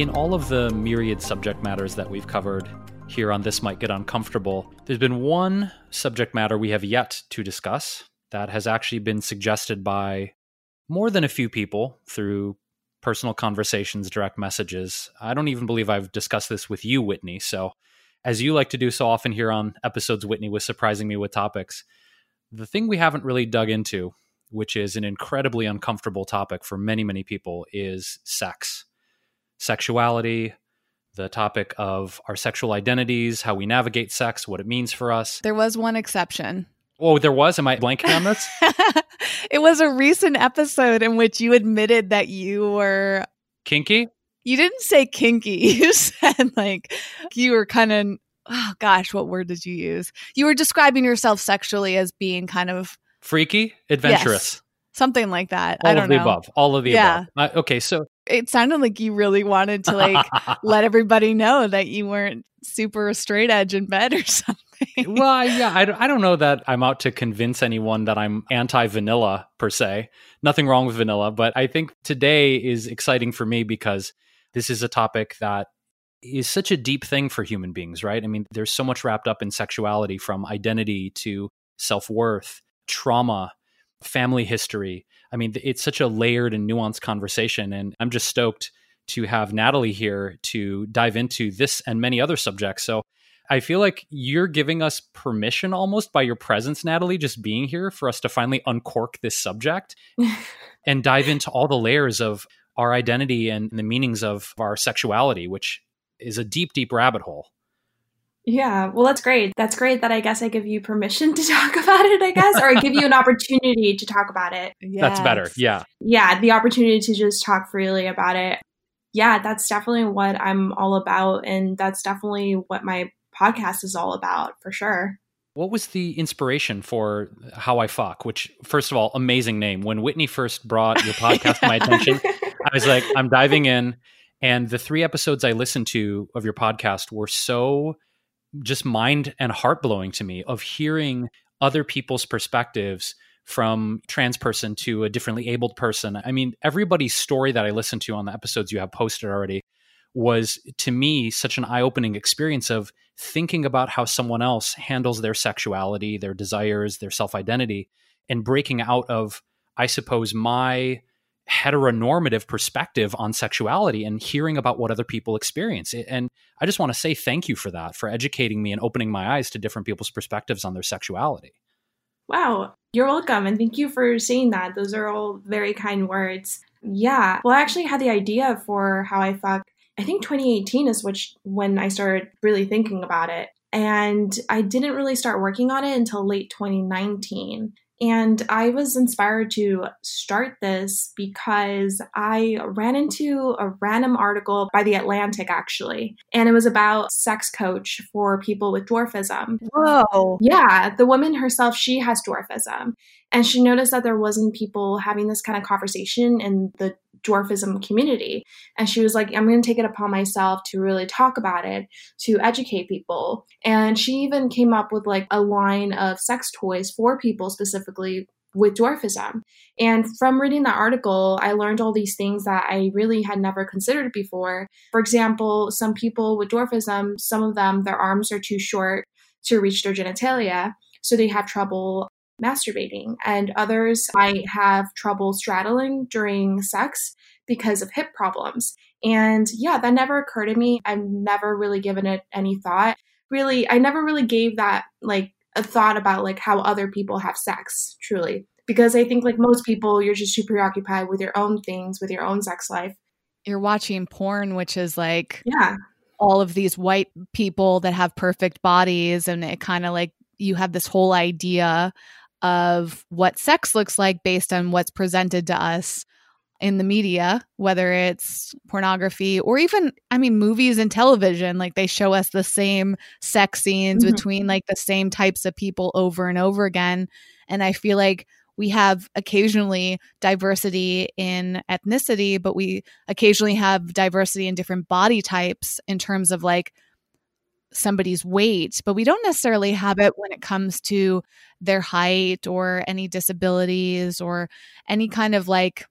In all of the myriad subject matters that we've covered here on This Might Get Uncomfortable, there's been one subject matter we have yet to discuss that has actually been suggested by more than a few people through personal conversations, direct messages. I don't even believe I've discussed this with you, Whitney. So, as you like to do so often here on episodes, Whitney was surprising me with topics. The thing we haven't really dug into, which is an incredibly uncomfortable topic for many, many people, is sex sexuality, the topic of our sexual identities, how we navigate sex, what it means for us. There was one exception. Oh, there was? Am I blanking on this? it was a recent episode in which you admitted that you were kinky. You didn't say kinky. You said like you were kind of, oh gosh, what word did you use? You were describing yourself sexually as being kind of freaky, adventurous. Yes, something like that. All I don't of the know. above. All of the Yeah. above. Uh, okay, so It sounded like you really wanted to like let everybody know that you weren't super straight edge in bed or something. well, yeah, I, I don't know that I'm out to convince anyone that I'm anti vanilla per se. Nothing wrong with vanilla, but I think today is exciting for me because this is a topic that is such a deep thing for human beings, right? I mean, there's so much wrapped up in sexuality from identity to self worth, trauma, family history. I mean, it's such a layered and nuanced conversation. And I'm just stoked to have Natalie here to dive into this and many other subjects. So I feel like you're giving us permission almost by your presence, Natalie, just being here for us to finally uncork this subject and dive into all the layers of our identity and the meanings of our sexuality, which is a deep, deep rabbit hole. Yeah, well, that's great. That's great that I guess I give you permission to talk about it, I guess, or I give you an opportunity to talk about it. That's better. Yeah. Yeah, the opportunity to just talk freely about it. Yeah, that's definitely what I'm all about. And that's definitely what my podcast is all about for sure. What was the inspiration for How I Fuck? Which, first of all, amazing name. When Whitney first brought your podcast to my attention, I was like, I'm diving in. And the three episodes I listened to of your podcast were so just mind and heart blowing to me of hearing other people's perspectives from trans person to a differently abled person. I mean, everybody's story that I listened to on the episodes you have posted already was to me such an eye-opening experience of thinking about how someone else handles their sexuality, their desires, their self-identity and breaking out of I suppose my heteronormative perspective on sexuality and hearing about what other people experience. And I just want to say thank you for that, for educating me and opening my eyes to different people's perspectives on their sexuality. Wow, you're welcome. And thank you for saying that. Those are all very kind words. Yeah. Well, I actually had the idea for how I fuck. I think 2018 is which when I started really thinking about it. And I didn't really start working on it until late 2019. And I was inspired to start this because I ran into a random article by The Atlantic, actually. And it was about sex coach for people with dwarfism. Whoa. Yeah, the woman herself, she has dwarfism. And she noticed that there wasn't people having this kind of conversation in the dwarfism community. And she was like, I'm going to take it upon myself to really talk about it, to educate people. And she even came up with like a line of sex toys for people specifically with dwarfism. And from reading that article, I learned all these things that I really had never considered before. For example, some people with dwarfism, some of them, their arms are too short to reach their genitalia. So they have trouble masturbating, and others might have trouble straddling during sex because of hip problems. And yeah, that never occurred to me. I've never really given it any thought. Really, I never really gave that like a thought about like how other people have sex, truly. Because I think like most people, you're just too preoccupied with your own things, with your own sex life. You're watching porn, which is like Yeah. all of these white people that have perfect bodies and it kind of like you have this whole idea of what sex looks like based on what's presented to us in the media, whether it's pornography or even, I mean, movies and television. Like they show us the same sex scenes mm-hmm. between like the same types of people over and over again. And I feel like we have occasionally diversity in ethnicity, but we occasionally have diversity in different body types in terms of like somebody's weight, but we don't necessarily have it when it comes to their height or any disabilities or any kind of like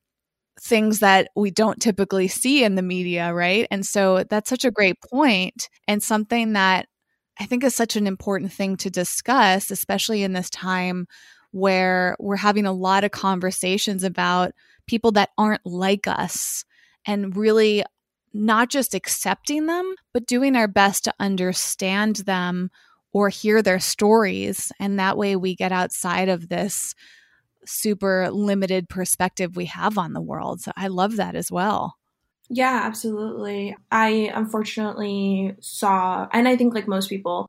things that we don't typically see in the media, right? And so that's such a great point and something that I think is such an important thing to discuss, especially in this time where we're having a lot of conversations about people that aren't like us and really not just accepting them, but doing our best to understand them or hear their stories. And that way we get outside of this super limited perspective we have on the world. So I love that as well. Yeah, absolutely. I unfortunately saw, and I think like most people,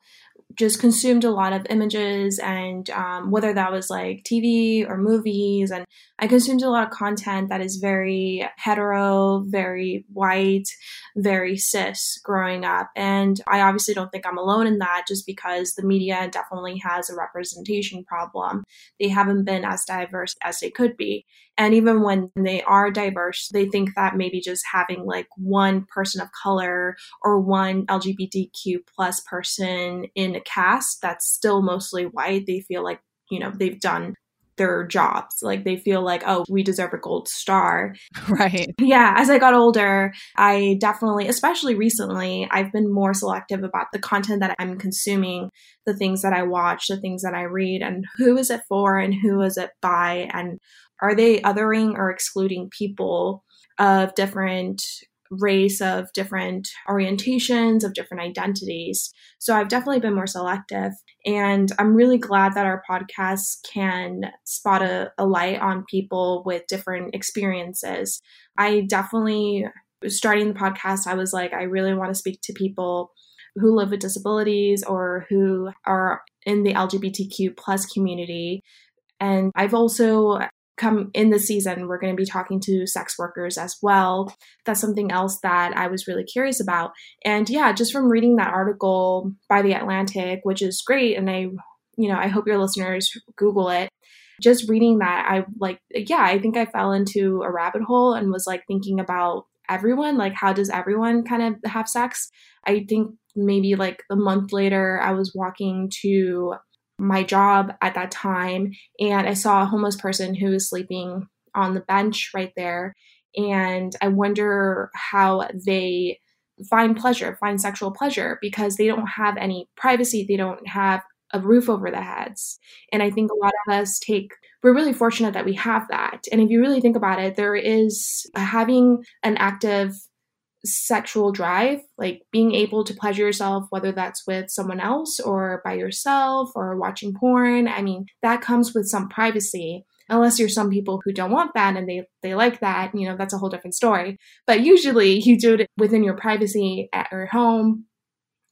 just consumed a lot of images and um, whether that was like TV or movies. And I consumed a lot of content that is very hetero, very white, very cis growing up. And I obviously don't think I'm alone in that just because the media definitely has a representation problem. They haven't been as diverse as they could be. And even when they are diverse, they think that maybe just having like one person of color or one LGBTQ plus person in a cast that's still mostly white, they feel like, you know, they've done their jobs. Like they feel like, oh, we deserve a gold star. Right. Yeah. As I got older, I definitely, especially recently, I've been more selective about the content that I'm consuming, the things that I watch, the things that I read, and who is it for and who is it by, and are they othering or excluding people of different race, of different orientations, of different identities? So I've definitely been more selective. And I'm really glad that our podcast can spot a, a light on people with different experiences. I definitely, starting the podcast, I was like, I really want to speak to people who live with disabilities or who are in the LGBTQ plus community. And I've also come in the season, we're going to be talking to sex workers as well. That's something else that I was really curious about. And yeah, just from reading that article by The Atlantic, which is great, and I, you know, I hope your listeners Google it. Just reading that, I like, yeah, I think I fell into a rabbit hole and was like thinking about everyone. Like, how does everyone kind of have sex? I think maybe like a month later, I was walking to my job at that time and I saw a homeless person who was sleeping on the bench right there. And I wonder how they find pleasure, find sexual pleasure, because they don't have any privacy. They don't have a roof over their heads. And I think a lot of us take, we're really fortunate that we have that. And if you really think about it, there is uh, having an active sexual drive, like being able to pleasure yourself, whether that's with someone else or by yourself or watching porn. I mean, that comes with some privacy. Unless you're some people who don't want that and they, they like that, you know, that's a whole different story. But usually you do it within your privacy at your home.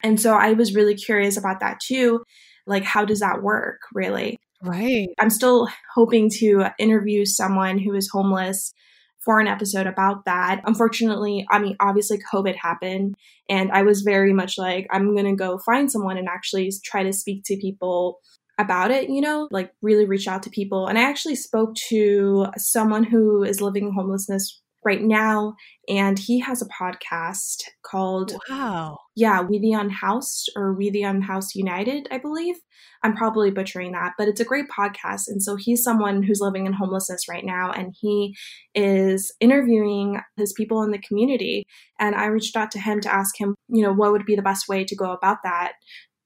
And so I was really curious about that too. Like, how does that work, really? Right. I'm still hoping to interview someone who is homeless for an episode about that. Unfortunately, I mean, obviously, COVID happened, and I was very much like, I'm going to go find someone and actually try to speak to people about it, you know, like really reach out to people. And I actually spoke to someone who is living homelessness right now and he has a podcast called wow. Yeah we the unhoused or we the unhoused united i believe. I'm probably butchering that but it's a great podcast and so he's someone who's living in homelessness right now and he is interviewing his people in the community. And i reached out to him to ask him you know what would be the best way to go about that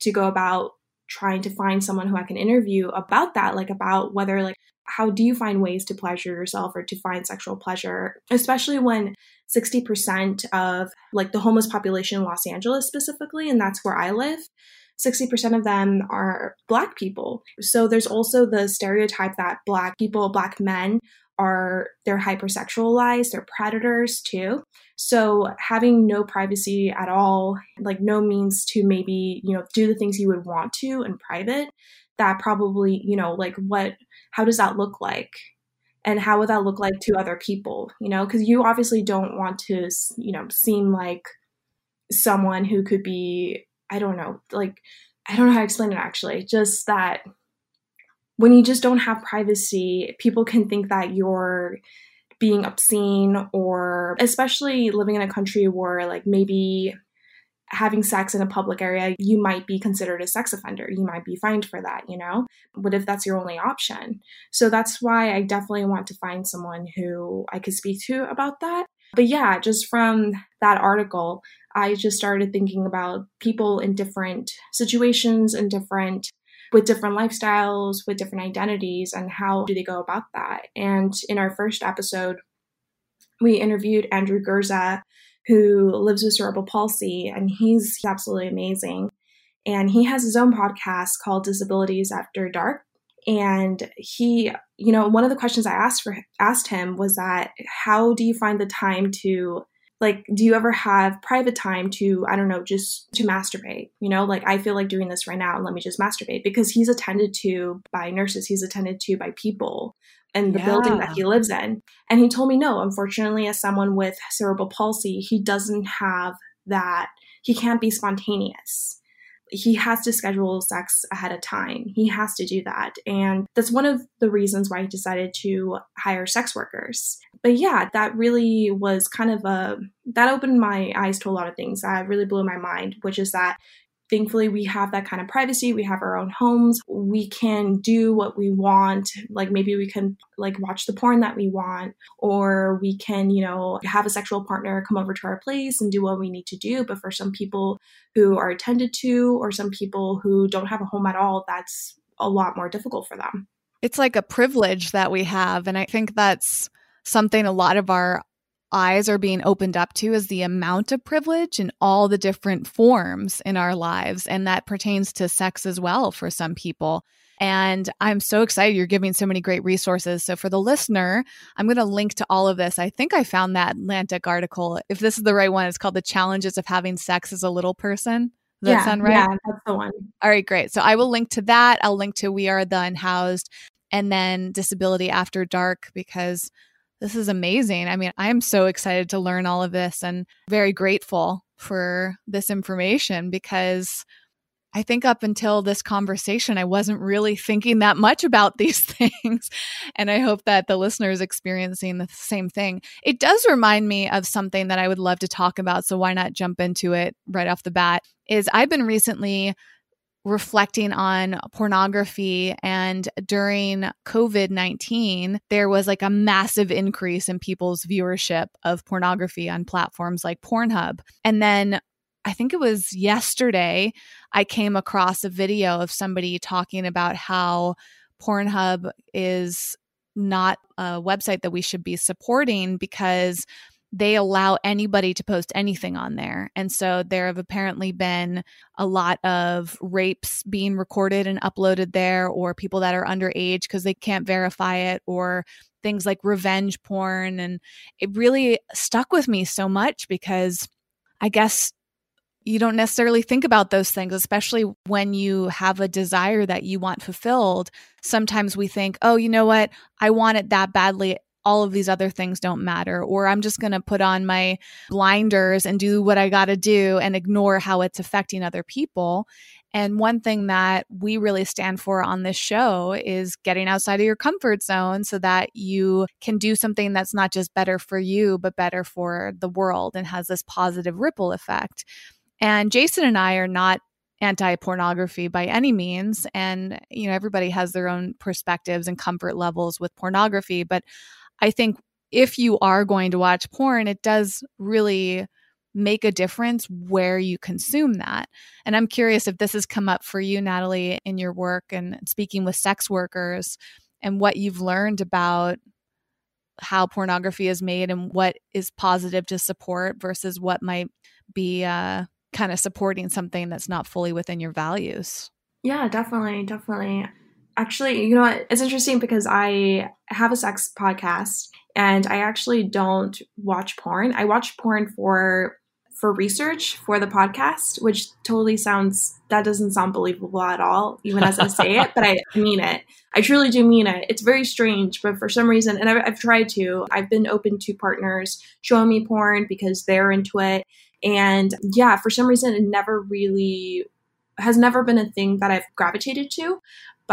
to go about trying to find someone who I can interview about that, like about whether like how do you find ways to pleasure yourself or to find sexual pleasure, especially when 60% of like the homeless population in Los Angeles specifically, and that's where I live, 60% of them are black people. So there's also the stereotype that black people, black men are they're hypersexualized, they're predators too. So having no privacy at all, like no means to maybe, you know, do the things you would want to in private, that probably, you know, like what how does that look like? and how would that look like to other people you know because you obviously don't want to you know seem like someone who could be i don't know like i don't know how to explain it actually just that when you just don't have privacy people can think that you're being obscene or especially living in a country where like maybe having sex in a public area, you might be considered a sex offender. You might be fined for that, you know? What if that's your only option? So that's why I definitely want to find someone who I could speak to about that. But yeah, just from that article, I just started thinking about people in different situations and different with different lifestyles, with different identities, and how do they go about that? And in our first episode, we interviewed Andrew Gurza, who lives with cerebral palsy, and he's absolutely amazing. And he has his own podcast called Disabilities After Dark. And he, you know, one of the questions I asked for asked him was that how do you find the time to like do you ever have private time to i don't know just to masturbate you know like i feel like doing this right now and let me just masturbate because he's attended to by nurses he's attended to by people and the yeah. building that he lives in. And he told me, no, unfortunately, as someone with cerebral palsy, he doesn't have that. He can't be spontaneous. He has to schedule sex ahead of time. He has to do that. And that's one of the reasons why he decided to hire sex workers. But yeah, that really was kind of a, that opened my eyes to a lot of things. That really blew my mind, which is that thankfully we have that kind of privacy. We have our own homes. We can do what we want. Like maybe we can like watch the porn that we want or we can you know have a sexual partner come over to our place and do what we need to do. But for some people who are attended to or some people who don't have a home at all that's a lot more difficult for them. It's like a privilege that we have and i think that's something a lot of our eyes are being opened up to is the amount of privilege in all the different forms in our lives. And that pertains to sex as well for some people. And I'm so excited you're giving so many great resources. So, for the listener, I'm going to link to all of this. I think I found that Atlantic article. If this is the right one, it's called The Challenges of Having Sex as a Little Person. Does yeah, that sound right? Yeah, that's the one. All right, great. So, I will link to that. I'll link to We Are the Unhoused and then Disability After Dark because this is amazing. I mean, I'm so excited to learn all of this and very grateful for this information because I think up until this conversation, I wasn't really thinking that much about these things. and I hope that the listener is experiencing the same thing. It does remind me of something that I would love to talk about. So why not jump into it right off the bat? Is I've been recently reflecting on pornography. And during COVID 19, there was like a massive increase in people's viewership of pornography on platforms like Pornhub. And then I think it was yesterday, I came across a video of somebody talking about how Pornhub is not a website that we should be supporting because they allow anybody to post anything on there. And so there have apparently been a lot of rapes being recorded and uploaded there, or people that are underage because they can't verify it, or things like revenge porn. And it really stuck with me so much because I guess you don't necessarily think about those things, especially when you have a desire that you want fulfilled. Sometimes we think, oh, you know what? I want it that badly all of these other things don't matter, or I'm just going to put on my blinders and do what I got to do and ignore how it's affecting other people. And one thing that we really stand for on this show is getting outside of your comfort zone so that you can do something that's not just better for you, but better for the world and has this positive ripple effect. And Jason and I are not anti pornography by any means. And, you know, everybody has their own perspectives and comfort levels with pornography. But I think if you are going to watch porn, it does really make a difference where you consume that. And I'm curious if this has come up for you, Natalie, in your work and speaking with sex workers and what you've learned about how pornography is made and what is positive to support versus what might be uh, kind of supporting something that's not fully within your values. Yeah, definitely. Definitely actually, you know what? It's interesting because I have a sex podcast and I actually don't watch porn. I watch porn for for research for the podcast, which totally sounds that doesn't sound believable at all, even as I say it, but I mean it. I truly do mean it. It's very strange, but for some reason, and I've, I've tried to, I've been open to partners showing me porn because they're into it. And yeah, for some reason, it never really has never been a thing that I've gravitated to.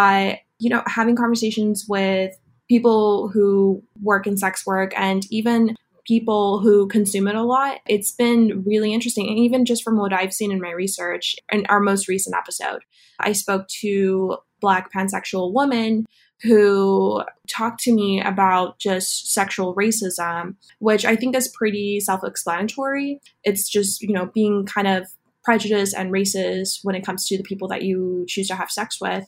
But, you know, having conversations with people who work in sex work and even people who consume it a lot, it's been really interesting. And even just from what I've seen in my research in our most recent episode, I spoke to Black pansexual woman who talked to me about just sexual racism, which I think is pretty self explanatory. It's just, you know, being kind of prejudiced and racist when it comes to the people that you choose to have sex with.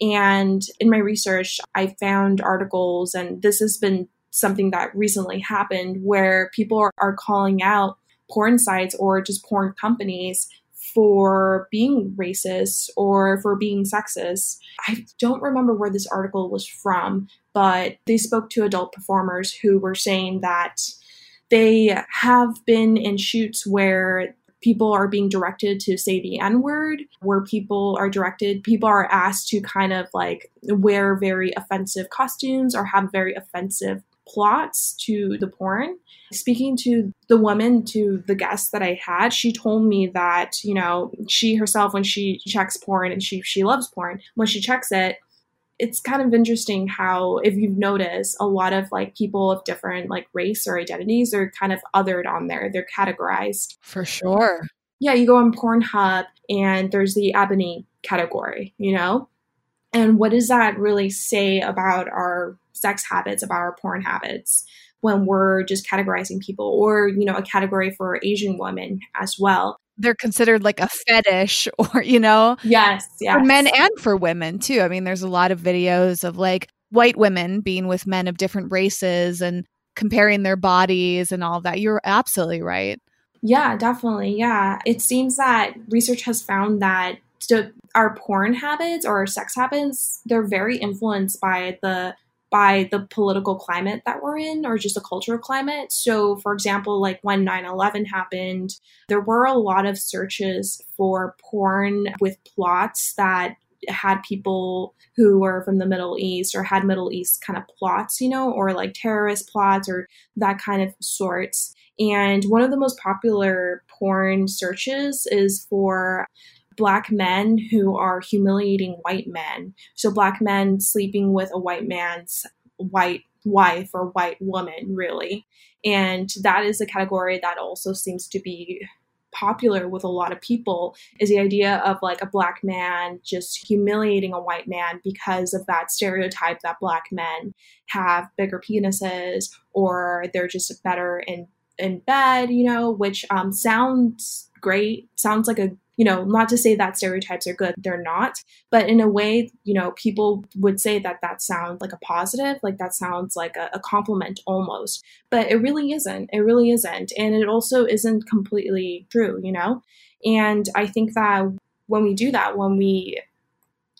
And in my research, I found articles, and this has been something that recently happened where people are, are calling out porn sites or just porn companies for being racist or for being sexist. I don't remember where this article was from, but they spoke to adult performers who were saying that they have been in shoots where people are being directed to say the N word, where people are directed, people are asked to kind of like wear very offensive costumes or have very offensive plots to the porn. Speaking to the woman, to the guest that I had, she told me that, you know, she herself, when she checks porn and she, she loves porn, when she checks it, it's kind of interesting how, if you've noticed, a lot of like people of different like race or identities are kind of othered on there. They're categorized. For sure. Yeah, you go on Pornhub and there's the ebony category, you know? And what does that really say about our sex habits, about our porn habits when we're just categorizing people or, you know, a category for Asian women as well. They're considered like a fetish or, you know, yes, yes. For men and for women too. I mean, there's a lot of videos of like white women being with men of different races and comparing their bodies and all that. You're absolutely right. Yeah, definitely. Yeah. It seems that research has found that our porn habits or our sex habits, they're very influenced by the by the political climate that we're in or just the cultural climate. So, for example, like when 9 11 happened, there were a lot of searches for porn with plots that had people who were from the Middle East or had Middle East kind of plots, you know, or like terrorist plots or that kind of sorts. And one of the most popular porn searches is for black men who are humiliating white men. So, black men sleeping with a white man's white wife or white woman, really. And that is a category that also seems to be popular with a lot of people is the idea of like a black man just humiliating a white man because of that stereotype that black men have bigger penises or they're just better in in bed you know which um, sounds great sounds like a you know, not to say that stereotypes are good, they're not, but in a way, you know, people would say that that sounds like a positive, like that sounds like a, a compliment almost, but it really isn't. It really isn't. And it also isn't completely true, you know? And I think that when we do that, when we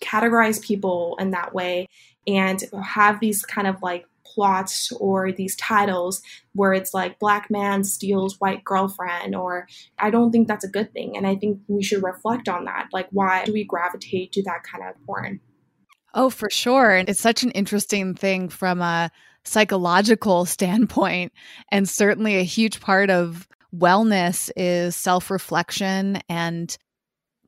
categorize people in that way and have these kind of like plots or these titles where it's like black man steals white girlfriend or I don't think that's a good thing and I think we should reflect on that. Like why do we gravitate to that kind of porn? Oh for sure. And it's such an interesting thing from a psychological standpoint and certainly a huge part of wellness is self-reflection and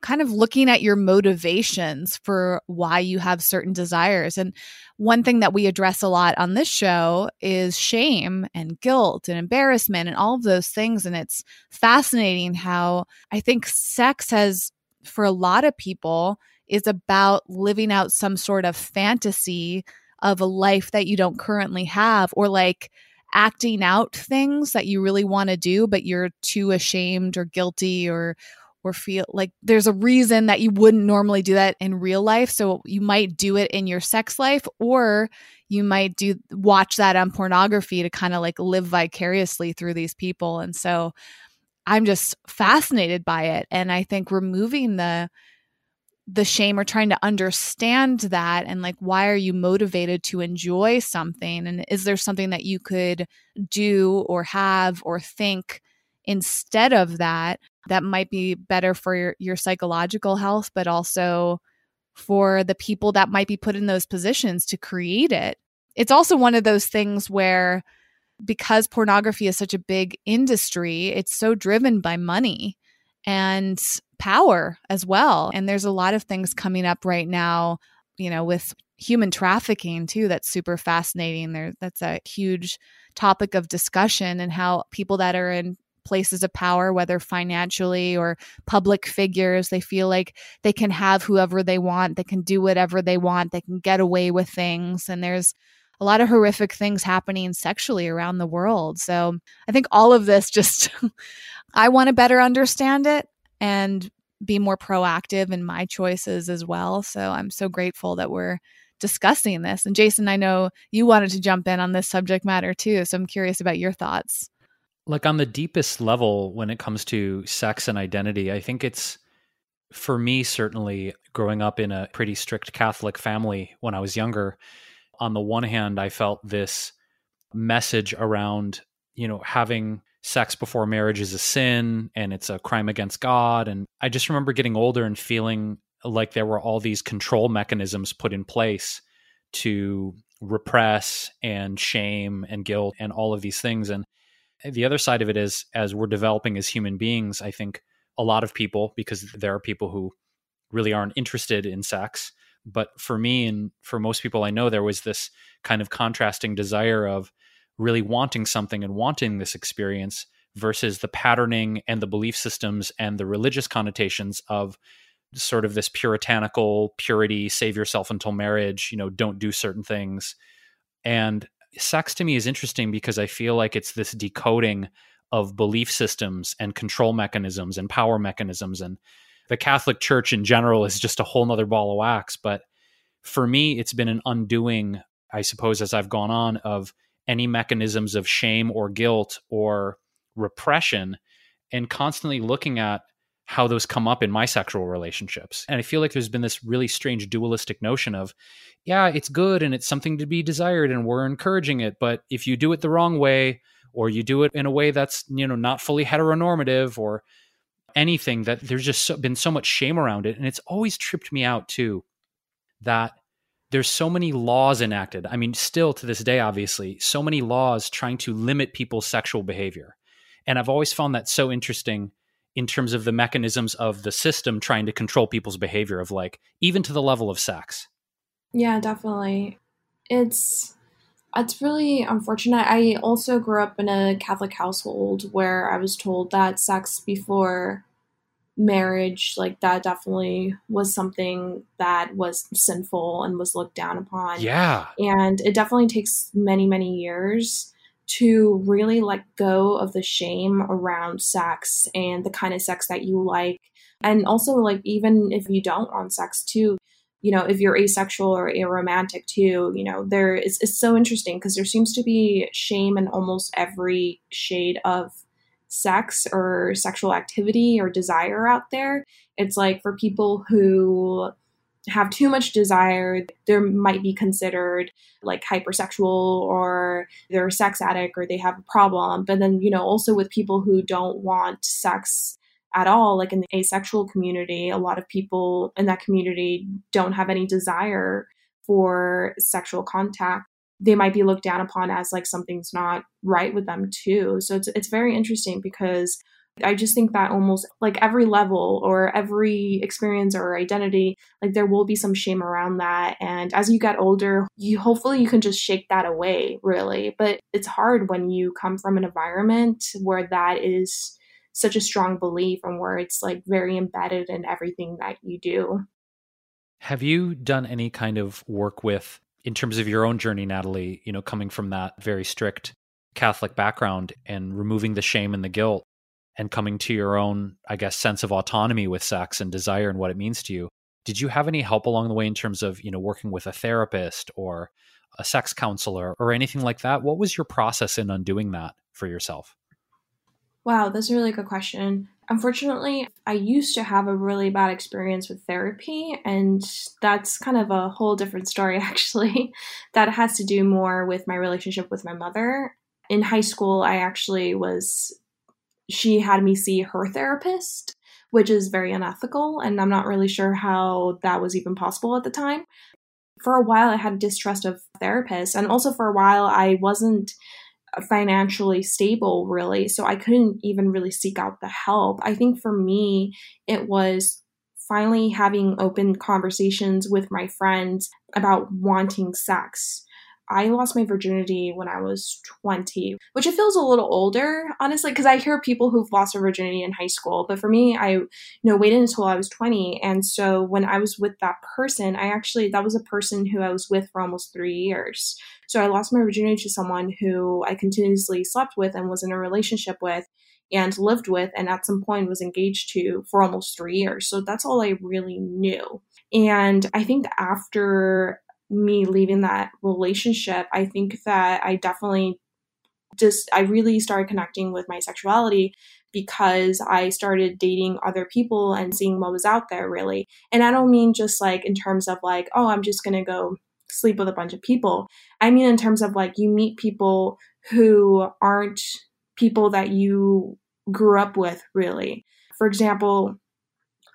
kind of looking at your motivations for why you have certain desires. And one thing that we address a lot on this show is shame and guilt and embarrassment and all of those things. And it's fascinating how I think sex has, for a lot of people, is about living out some sort of fantasy of a life that you don't currently have or like acting out things that you really want to do but you're too ashamed or guilty or or feel like there's a reason that you wouldn't normally do that in real life. So you might do it in your sex life or you might do watch that on pornography to kind of like live vicariously through these people. And so I'm just fascinated by it and I think removing the the shame or trying to understand that and like why are you motivated to enjoy something and is there something that you could do or have or think instead of that that might be better for your, your psychological health but also for the people that might be put in those positions to create it. It's also one of those things where because pornography is such a big industry it's so driven by money and power as well. And there's a lot of things coming up right now you know with human trafficking too that's super fascinating. There that's a huge topic of discussion and how people that are in places of power whether financially or public figures they feel like they can have whoever they want they can do whatever they want they can get away with things and there's a lot of horrific things happening sexually around the world so i think all of this just i want to better understand it and be more proactive in my choices as well so i'm so grateful that we're discussing this. And Jason, I know you wanted to jump in on this subject matter too. So I'm curious about your thoughts. Like on the deepest level, when it comes to sex and identity, I think it's for me, certainly growing up in a pretty strict Catholic family when I was younger. On the one hand, I felt this message around, you know, having sex before marriage is a sin and it's a crime against God. And I just remember getting older and feeling like there were all these control mechanisms put in place to repress and shame and guilt and all of these things. And the other side of it is, as we're developing as human beings, I think a lot of people, because there are people who really aren't interested in sex. But for me and for most people I know, there was this kind of contrasting desire of really wanting something and wanting this experience versus the patterning and the belief systems and the religious connotations of sort of this puritanical purity, save yourself until marriage, you know, don't do certain things. And sex to me is interesting because I feel like it's this decoding of belief systems and control mechanisms and power mechanisms. And the Catholic Church in general is just a whole nother ball of wax. But for me, it's been an undoing, I suppose, as I've gone on, of any mechanisms of shame or guilt or repression and constantly looking at how those come up in my sexual relationships. And I feel like there's been this really strange dualistic notion of, yeah, it's good and it's something to be desired and we're encouraging it. But if you do it the wrong way, or you do it in a way that's, you know, not fully heteronormative or anything, that there's just so, been so much shame around it. And it's always tripped me out too that there's so many laws enacted. I mean, still to this day, obviously, so many laws trying to limit people's sexual behavior. And I've always found that so interesting in terms of the mechanisms of the system trying to control people's behavior of like even to the level of sex. Yeah definitely. It's it's really unfortunate. I also grew up in a catholic household where i was told that sex before marriage like that definitely was something that was sinful and was looked down upon. Yeah. And it definitely takes many many years to really let go of the shame around sex and the kind of sex that you like. And also, like, even if you don't want sex, too, you know, if you're asexual or aromantic, too, you know, there is, it's so interesting because there seems to be shame in almost every shade of sex or sexual activity or desire out there. It's like for people who have too much desire, they might be considered like hypersexual or they're a sex addict or they have a problem. But then, you know, also with people who don't want sex at all, like in the asexual community, a lot of people in that community don't have any desire for sexual contact. They might be looked down upon as like something's not right with them too. So it's it's very interesting because I just think that almost like every level or every experience or identity, like there will be some shame around that. And as you get older, you hopefully you can just shake that away, really. But it's hard when you come from an environment where that is such a strong belief and where it's like very embedded in everything that you do. Have you done any kind of work with, in terms of your own journey, Natalie, you know, coming from that very strict Catholic background and removing the shame and the guilt? And coming to your own, I guess, sense of autonomy with sex and desire and what it means to you. Did you have any help along the way in terms of, you know, working with a therapist or a sex counselor or anything like that? What was your process in undoing that for yourself? Wow, that's a really good question. Unfortunately, I used to have a really bad experience with therapy, and that's kind of a whole different story, actually. that has to do more with my relationship with my mother. In high school, I actually was she had me see her therapist, which is very unethical. And I'm not really sure how that was even possible at the time. For a while, I had distrust of therapists. And also for a while, I wasn't financially stable, really. So I couldn't even really seek out the help. I think for me, it was finally having open conversations with my friends about wanting sex I lost my virginity when I was 20, which it feels a little older, honestly, because I hear people who've lost their virginity in high school. But for me, I you know waited until I was 20. And so when I was with that person, I actually that was a person who I was with for almost three years. So I lost my virginity to someone who I continuously slept with and was in a relationship with and lived with and at some point was engaged to for almost three years. So that's all I really knew. And I think after me leaving that relationship, I think that I definitely just, I really started connecting with my sexuality because I started dating other people and seeing what was out there, really. And I don't mean just like in terms of like, oh, I'm just going to go sleep with a bunch of people. I mean, in terms of like, you meet people who aren't people that you grew up with, really. For example,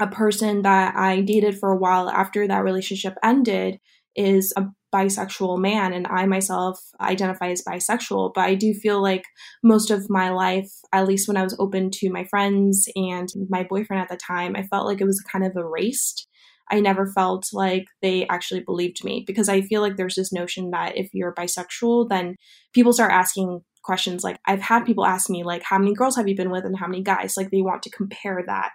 a person that I dated for a while after that relationship ended is a bisexual man and I myself identify as bisexual, but I do feel like most of my life, at least when I was open to my friends and my boyfriend at the time, I felt like it was kind of erased. I never felt like they actually believed me because I feel like there's this notion that if you're bisexual, then people start asking questions like I've had people ask me like how many girls have you been with and how many guys like they want to compare that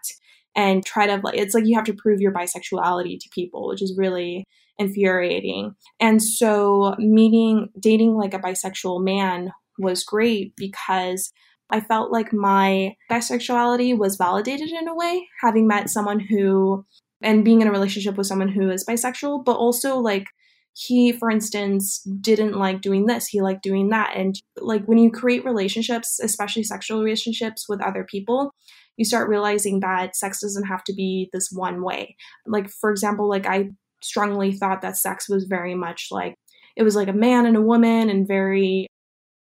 and try to like it's like you have to prove your bisexuality to people which is really infuriating. And so meeting, dating like a bisexual man was great because I felt like my bisexuality was validated in a way, having met someone who, and being in a relationship with someone who is bisexual, but also like he, for instance, didn't like doing this, he liked doing that. And like when you create relationships, especially sexual relationships with other people, you start realizing that sex doesn't have to be this one way. Like, for example, like I strongly thought that sex was very much like it was like a man and a woman and very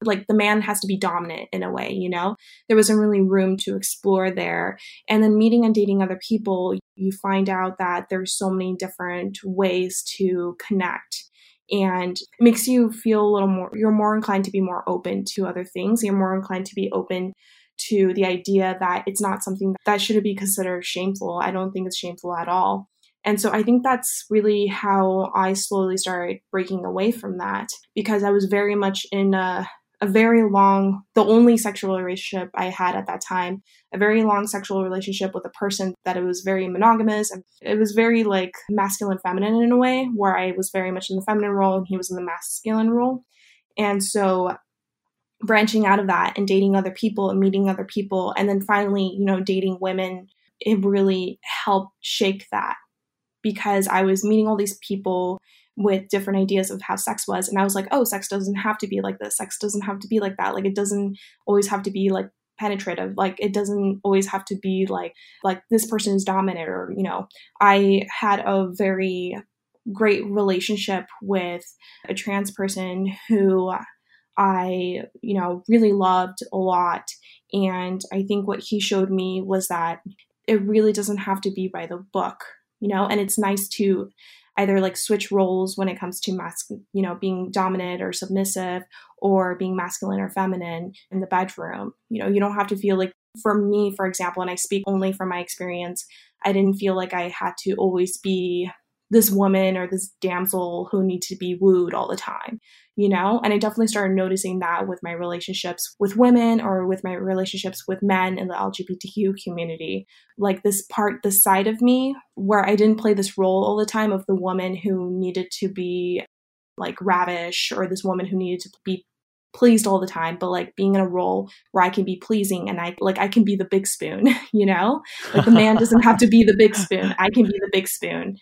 like the man has to be dominant in a way, you know? There wasn't really room to explore there. And then meeting and dating other people, you find out that there's so many different ways to connect. And it makes you feel a little more, you're more inclined to be more open to other things. You're more inclined to be open to the idea that it's not something that should be considered shameful. I don't think it's shameful at all. And so I think that's really how I slowly started breaking away from that because I was very much in a, a, very long, the only sexual relationship I had at that time, a very long sexual relationship with a person that it was very monogamous and it was very like masculine feminine in a way where I was very much in the feminine role and he was in the masculine role. And so branching out of that and dating other people and meeting other people and then finally, you know, dating women, it really helped shake that because I was meeting all these people with different ideas of how sex was. And I was like, oh, sex doesn't have to be like this. Sex doesn't have to be like that. Like, it doesn't always have to be like penetrative. Like, it doesn't always have to be like, like this person is dominant or, you know, I had a very great relationship with a trans person who I, you know, really loved a lot. And I think what he showed me was that it really doesn't have to be by the book you know, and it's nice to either like switch roles when it comes to mask, you know, being dominant or submissive or being masculine or feminine in the bedroom. You know, you don't have to feel like for me, for example, and I speak only from my experience, I didn't feel like I had to always be this woman or this damsel who needs to be wooed all the time you know? And I definitely started noticing that with my relationships with women or with my relationships with men in the LGBTQ community. Like this part, the side of me where I didn't play this role all the time of the woman who needed to be like ravish or this woman who needed to be pleased all the time but like being in a role where i can be pleasing and i like i can be the big spoon you know like the man doesn't have to be the big spoon i can be the big spoon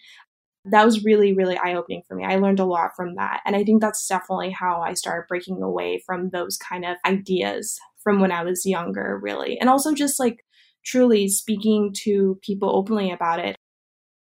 that was really, really eye opening for me. I learned a lot from that. And I think that's definitely how I started breaking away from those kind of ideas from when I was younger, really. And also just like truly speaking to people openly about it.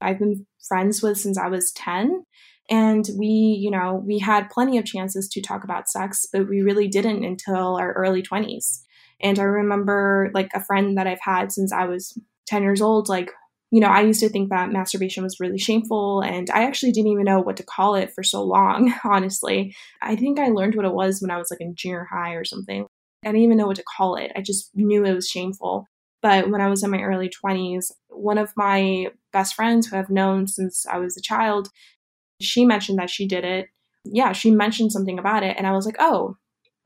I've been friends with since I was 10. And we, you know, we had plenty of chances to talk about sex, but we really didn't until our early 20s. And I remember like a friend that I've had since I was 10 years old, like, you know, I used to think that masturbation was really shameful, and I actually didn't even know what to call it for so long, honestly. I think I learned what it was when I was like in junior high or something. I didn't even know what to call it. I just knew it was shameful. But when I was in my early 20s, one of my best friends who I've known since I was a child, she mentioned that she did it. Yeah, she mentioned something about it. And I was like, oh,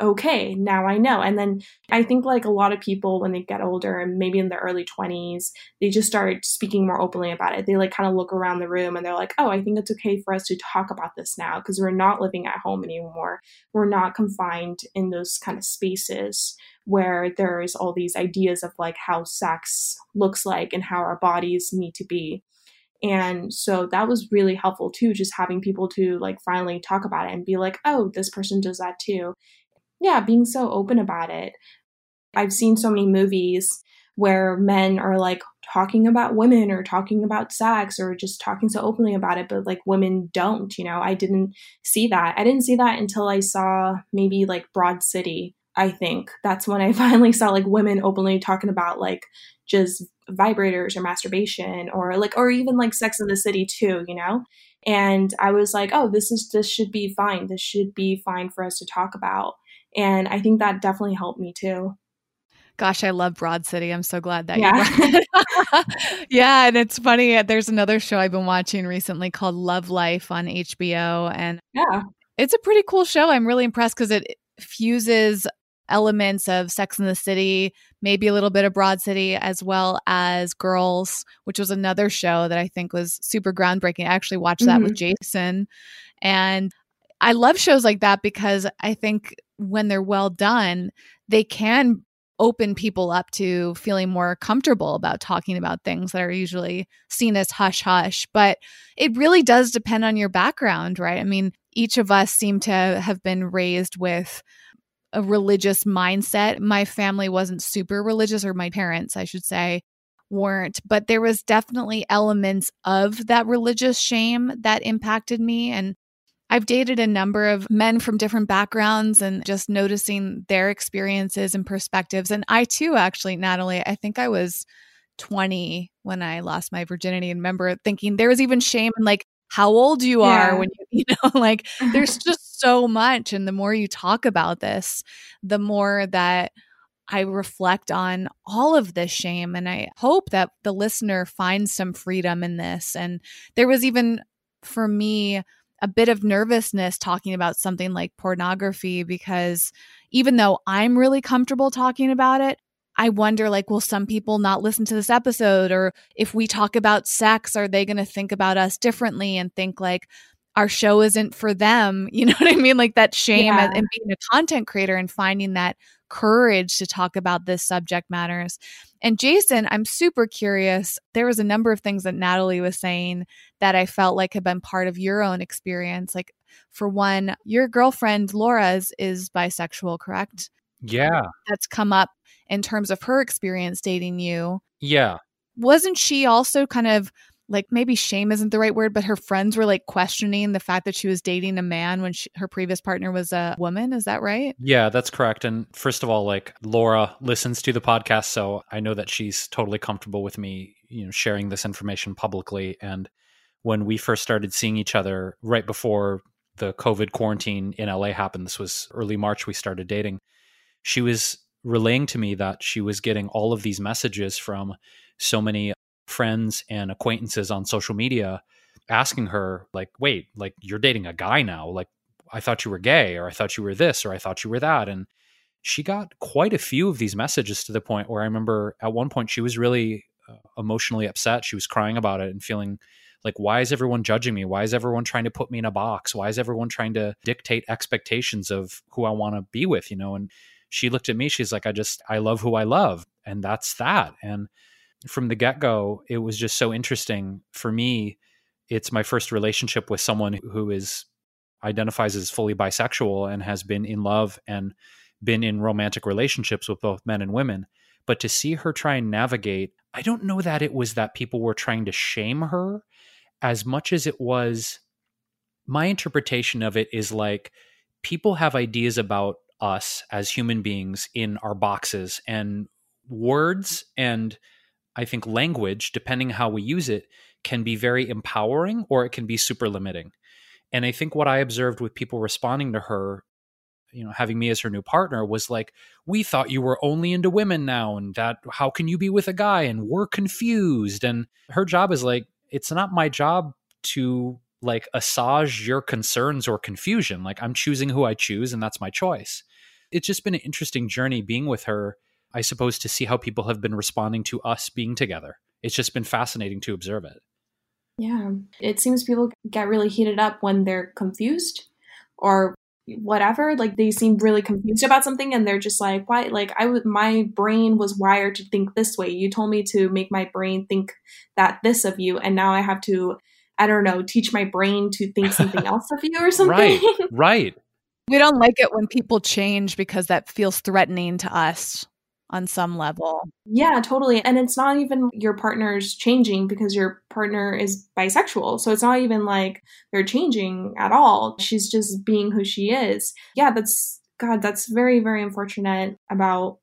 okay, now I know. And then I think like a lot of people when they get older and maybe in their early 20s, they just start speaking more openly about it. They like kind of look around the room and they're like, "Oh, I think it's okay for us to talk about this now because we're not living at home anymore. We're not confined in those kind of spaces where there's all these ideas of like how sex looks like and how our bodies need to be." And so that was really helpful too, just having people to like finally talk about it and be like, oh, this person does that too yeah, being so open about it. I've seen so many movies where men are like talking about women or talking about sex or just talking so openly about it, but like women don't, you know. I didn't see that. I didn't see that until I saw maybe like Broad City. I think that's when I finally saw like women openly talking about like just vibrators or masturbation or like or even like sex in the city too, you know? And I was like, oh, this is this should be fine. This should be fine for us to talk about. And I think that definitely helped me too. Gosh, I love Broad City. I'm so glad that yeah. yeah, and it's funny. Uh, there's another show I've been watching recently called Love Life on HBO, and yeah, it's a pretty cool show. I'm really impressed because it fuses elements of Sex in the City, maybe a little bit of Broad City, as well as Girls, which was another show that I think was super groundbreaking. I actually watched that mm-hmm. with Jason, and I love shows like that because I think when they're well done, they can open people up to feeling more comfortable about talking about things that are usually seen as hush hush. But it really does depend on your background, right? I mean, each of us seem to have been raised with a religious mindset. My family wasn't super religious, or my parents, I should say, weren't, but there was definitely elements of that religious shame that impacted me. And I've dated a number of men from different backgrounds and just noticing their experiences and perspectives. And I too, actually, Natalie, I think I was 20 when I lost my virginity and remember thinking there was even shame in like how old you are yeah. when you, you know, like there's just so much. And the more you talk about this, the more that I reflect on all of this shame. And I hope that the listener finds some freedom in this. And there was even for me, a bit of nervousness talking about something like pornography because even though I'm really comfortable talking about it, I wonder like will some people not listen to this episode or if we talk about sex are they going to think about us differently and think like our show isn't for them, you know what I mean? Like that shame yeah. and, and being a content creator and finding that courage to talk about this subject matters. And Jason, I'm super curious. There was a number of things that Natalie was saying that I felt like had been part of your own experience. Like, for one, your girlfriend Laura is, is bisexual, correct? Yeah. That's come up in terms of her experience dating you. Yeah. Wasn't she also kind of like maybe shame isn't the right word, but her friends were like questioning the fact that she was dating a man when she, her previous partner was a woman. Is that right? Yeah, that's correct. And first of all, like Laura listens to the podcast, so I know that she's totally comfortable with me, you know, sharing this information publicly. And when we first started seeing each other right before the COVID quarantine in LA happened, this was early March, we started dating. She was relaying to me that she was getting all of these messages from so many friends and acquaintances on social media asking her like wait like you're dating a guy now. Like i thought you were gay or i thought you were this or i thought you were that. And she got quite a few of these messages to the point where i remember at one point she was really uh, emotionally upset. She was crying about it and feeling like why is everyone judging me? Why is everyone trying to put me in a box? Why is everyone trying to dictate expectations of who i want to be with? You know and she looked at me. She's like i just i love who i love. And that's that. And from the get go, it was just so interesting for me. It's my first relationship with someone who is identifies as fully bisexual and has been in love and been in romantic relationships with both men and women. But to see her try and navigate, I don't know that it was that people were trying to shame her as much as it was my interpretation of it is like people have ideas about us as human beings in our boxes and words and I think language, depending how we use it, can be very empowering or it can be super limiting. And I think what I observed with people responding to her, you know, having me as her new partner was like, we thought you were only into women now, and that how can you be with a guy? And we're confused. And her job is like, it's not my job to like assuage your concerns or confusion. Like I'm choosing who I choose, and that's my choice. It's just been an interesting journey being with her I suppose, to see how people have been responding to us being together. It's just been fascinating to observe it. Yeah. It seems people get really heated up when they're confused or whatever. Like they seem really confused about something and they're just like why? Like i would my brain was wired to think this way. You told me to make my brain think that this of you and now i have to i don't know teach my brain to think something else of you or something. Right right. We don't like it when people change because that feels threatening to us on some level. Yeah, totally. And it's not even your partner's changing because your partner is bisexual. So it's not even like they're changing at all. She's just being who she is. Yeah, that's God, that's very, very unfortunate about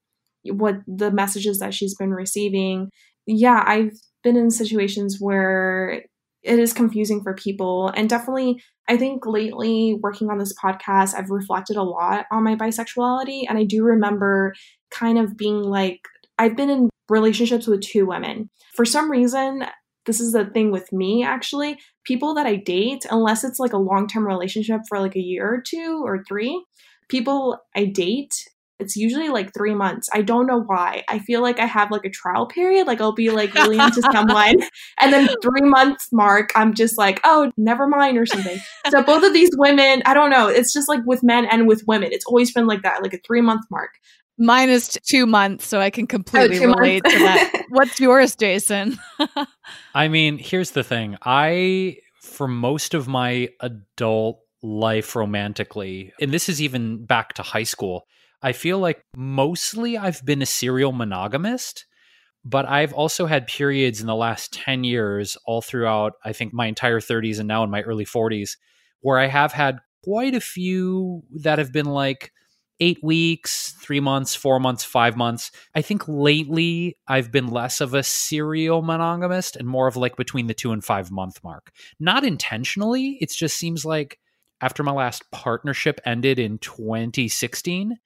what the messages that she's been receiving. Yeah, I've been in situations where it is confusing for people. And definitely, I think lately working on this podcast, I've reflected a lot on my bisexuality. And I do remember kind of being like, I've been in relationships with two women. For some reason, this is the thing with me actually. People that I date, unless it's like a long term relationship for like a year or two or three, people I date it's usually like three months. I don't know why. I feel like I have like a trial period. Like I'll be like really into someone, and then three months mark, I'm just like, oh, never mind or something. So both of these women, I don't know. It's just like with men and with women. It's always been like that, like a three month mark. Mine is two months, so I can oh, completely oh, relate to that. What's yours, Jason? I mean, here's the thing. I, for most of my adult life romantically, and this is even back to high school, I feel like mostly I've been a serial monogamist, but I've also had periods in the last 10 years, all throughout, I think, my entire 30s and now in my early 40s, where I have had quite a few that have been like eight weeks, three months, four months, five months. I think lately I've been less of a serial monogamist and more of like between the two and five month mark. Not intentionally, it just seems like after my last partnership ended in 2016,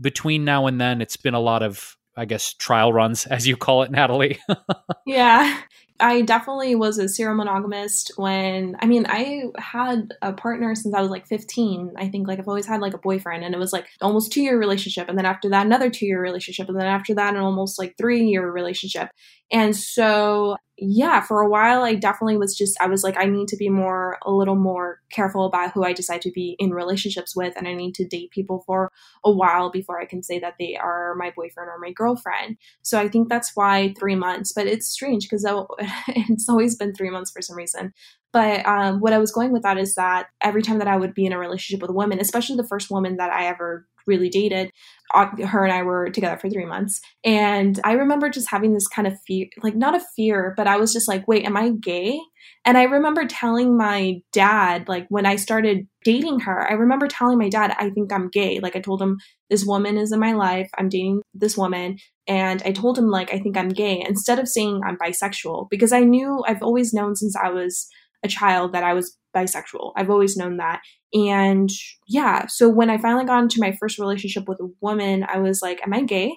between now and then, it's been a lot of, I guess, trial runs, as you call it, Natalie. yeah. I definitely was a serial monogamist when I mean I had a partner since I was like 15. I think like I've always had like a boyfriend and it was like almost 2 year relationship and then after that another 2 year relationship and then after that an almost like 3 year relationship. And so yeah, for a while, I definitely was just, I was like, I need to be more, a little more careful about who I decide to be in relationships with. And I need to date people for a while before I can say that they are my boyfriend or my girlfriend. So I think that's why three months, but it's strange because it's always been three months for some reason. But um, what I was going with that is that every time that I would be in a relationship with a woman, especially the first woman that I ever really dated. Uh, her and I were together for three months. And I remember just having this kind of fear, like not a fear, but I was just like, wait, am I gay? And I remember telling my dad, like when I started dating her, I remember telling my dad, I think I'm gay. Like I told him, this woman is in my life. I'm dating this woman. And I told him, like, I think I'm gay instead of saying I'm bisexual because I knew I've always known since I was a child that I was bisexual. I've always known that. And yeah, so when I finally got into my first relationship with a woman, I was like, am I gay?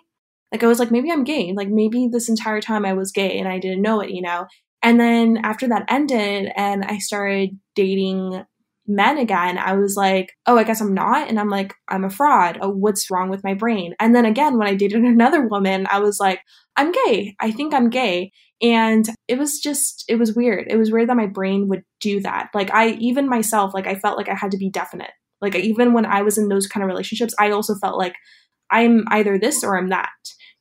Like, I was like, maybe I'm gay. Like, maybe this entire time I was gay and I didn't know it, you know? And then after that ended and I started dating men again, I was like, oh, I guess I'm not. And I'm like, I'm a fraud. Oh, what's wrong with my brain? And then again, when I dated another woman, I was like, I'm gay. I think I'm gay. And it was just, it was weird. It was weird that my brain would do that. Like, I, even myself, like, I felt like I had to be definite. Like, even when I was in those kind of relationships, I also felt like I'm either this or I'm that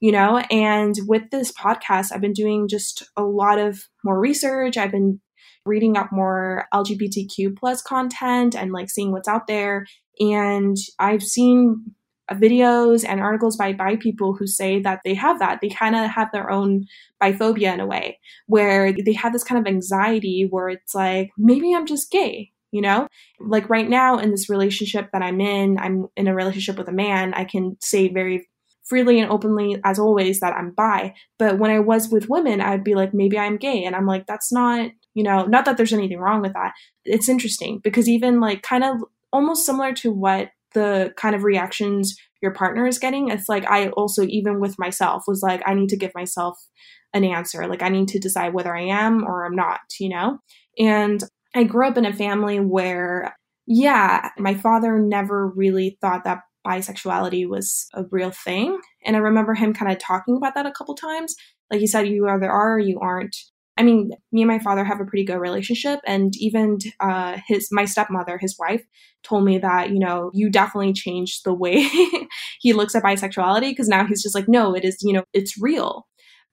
you know and with this podcast i've been doing just a lot of more research i've been reading up more LGBTQ plus content and like seeing what's out there. And I've seen videos and articles by bi people who say that they have that. They kind of have their own biphobia in a way, where they have this kind of anxiety where it's like, maybe I'm just gay. you know? Like right now in this relationship that I'm in, I'm in a relationship with a man. I can say very freely and openly as always that I'm bi. But when I was with women, I'd be like, maybe I'm gay. And I'm like, that's not, you know, not that there's anything wrong with that. It's interesting because even like kind of almost similar to what the kind of reactions your partner is getting, it's like I also, even with myself, was like, I need to give myself an answer. Like I need to decide whether I am or I'm not, you know? And I grew up in a family where, yeah, my father never really thought that bisexuality was a real thing. And I remember him kind of talking about that a couple times. Like he said, you either are or you aren't. I mean, me and my father have a pretty good relationship, and even uh, his my stepmother, his wife, told me that you know you definitely changed the way he looks at bisexuality because now he's just like, no, it is you know it's real.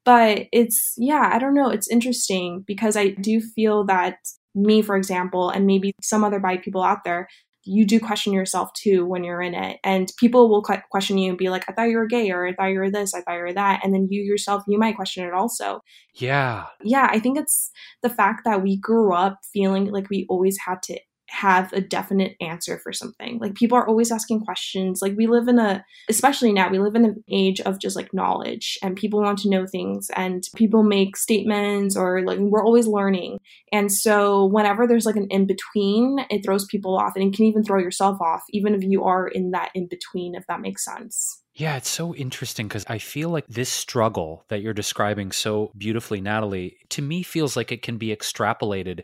But it's yeah, I don't know. It's interesting because I do feel that me, for example, and maybe some other bi people out there, you do question yourself too when you're in it. And people will question you and be like, I thought you were gay, or I thought you were this, I thought you were that. And then you yourself, you might question it also. Yeah. Yeah. I think it's the fact that we grew up feeling like we always had to have a definite answer for something. Like people are always asking questions. Like we live in a, especially now, we live in an age of just like knowledge and people want to know things and people make statements or like we're always learning. And so whenever there's like an in between, it throws people off and it can even throw yourself off, even if you are in that in between, if that makes sense. Yeah, it's so interesting because I feel like this struggle that you're describing so beautifully, Natalie, to me feels like it can be extrapolated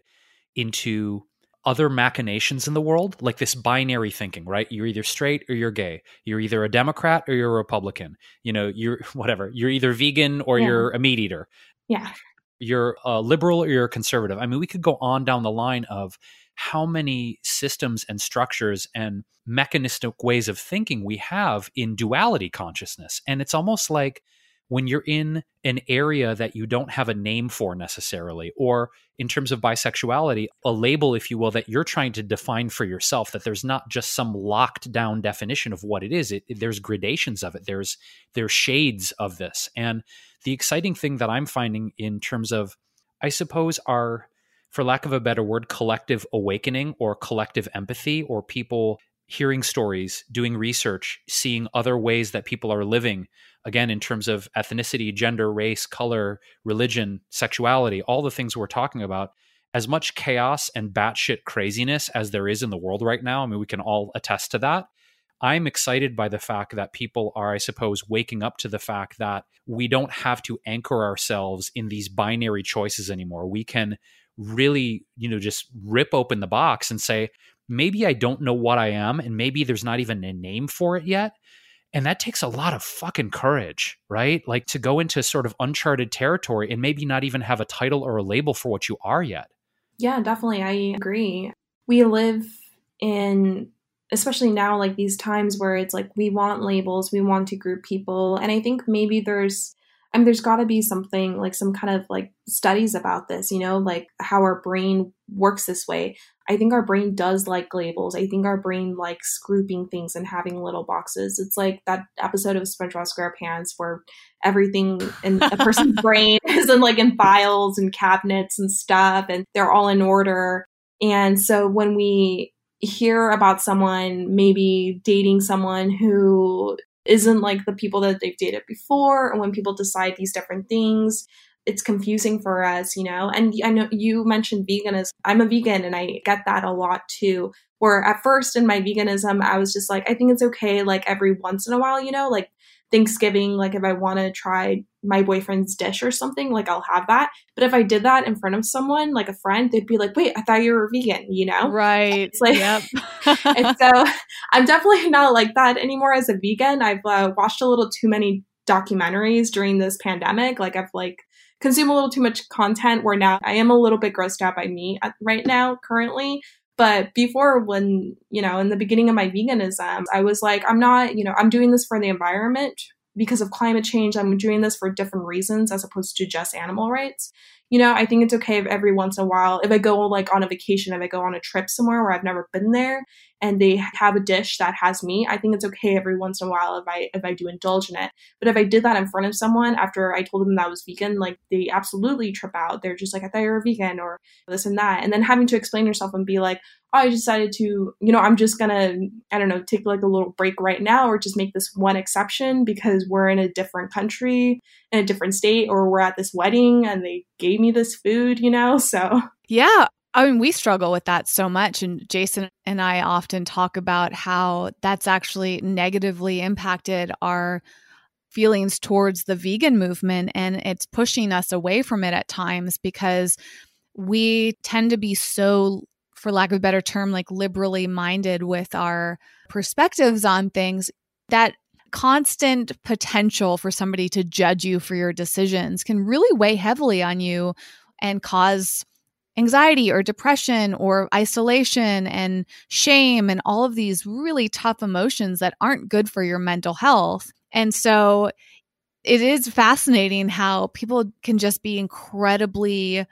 into other machinations in the world, like this binary thinking, right? You're either straight or you're gay. You're either a Democrat or you're a Republican. You know, you're whatever. You're either vegan or yeah. you're a meat eater. Yeah. You're a liberal or you're a conservative. I mean, we could go on down the line of how many systems and structures and mechanistic ways of thinking we have in duality consciousness. And it's almost like when you're in an area that you don't have a name for necessarily, or in terms of bisexuality, a label, if you will, that you're trying to define for yourself, that there's not just some locked down definition of what it is. It, there's gradations of it. There's there's shades of this. And the exciting thing that I'm finding in terms of, I suppose, our for lack of a better word, collective awakening or collective empathy, or people hearing stories, doing research, seeing other ways that people are living, again, in terms of ethnicity, gender, race, color, religion, sexuality, all the things we're talking about, as much chaos and batshit craziness as there is in the world right now, I mean, we can all attest to that. I'm excited by the fact that people are, I suppose, waking up to the fact that we don't have to anchor ourselves in these binary choices anymore. We can really, you know, just rip open the box and say, maybe I don't know what I am, and maybe there's not even a name for it yet. And that takes a lot of fucking courage, right? Like to go into sort of uncharted territory and maybe not even have a title or a label for what you are yet. Yeah, definitely. I agree. We live in, especially now, like these times where it's like we want labels, we want to group people. And I think maybe there's I mean, there's got to be something like some kind of like studies about this, you know, like how our brain works this way. I think our brain does like labels. I think our brain likes grouping things and having little boxes. It's like that episode of SpongeBob SquarePants where everything in a person's brain is in like in files and cabinets and stuff, and they're all in order. And so when we hear about someone maybe dating someone who isn't like the people that they've dated before or when people decide these different things it's confusing for us you know? And i know you mentioned veganism. I'm a vegan and i get that a lot too. Where at first in my veganism i was just like i think it's okay like every once in a while you know? Like Thanksgiving, like if I want to try my boyfriend's dish or something, like I'll have that. But if I did that in front of someone, like a friend, they'd be like, wait, I thought you were vegan, you know? Right. It's like, yep. and so I'm definitely not like that anymore as a vegan. I've uh, watched a little too many documentaries during this pandemic. Like I've like consumed a little too much content where now I am a little bit grossed out by meat right now currently. But before, when, you know, in the beginning of my veganism, I was like, I'm not, you know, I'm doing this for the environment because of climate change. I'm doing this for different reasons as opposed to just animal rights you know, I think it's okay if every once in a while, if I go like on a vacation, if I go on a trip somewhere where I've never been there and they have a dish that has meat, I think it's okay every once in a while if I if I do indulge in it. But if I did that in front of someone after I told them that I was vegan, like they absolutely trip out. They're just like, I thought you were vegan or this and that. And then having to explain yourself and be like, oh, I decided to, you know, I'm just gonna, I don't know, take like a little break right now or just make this one exception because we're in a different country, in a different state, or we're at this wedding and they gave me this food, you know? So, yeah. I mean, we struggle with that so much. And Jason and I often talk about how that's actually negatively impacted our feelings towards the vegan movement and it's pushing us away from it at times because we tend to be so for lack of a better term like liberally minded with our perspectives on things that constant potential for somebody to judge you for your decisions can really weigh heavily on you and cause anxiety or depression or isolation and shame and all of these really tough emotions that aren't good for your mental health. And so it is fascinating how people can just be incredibly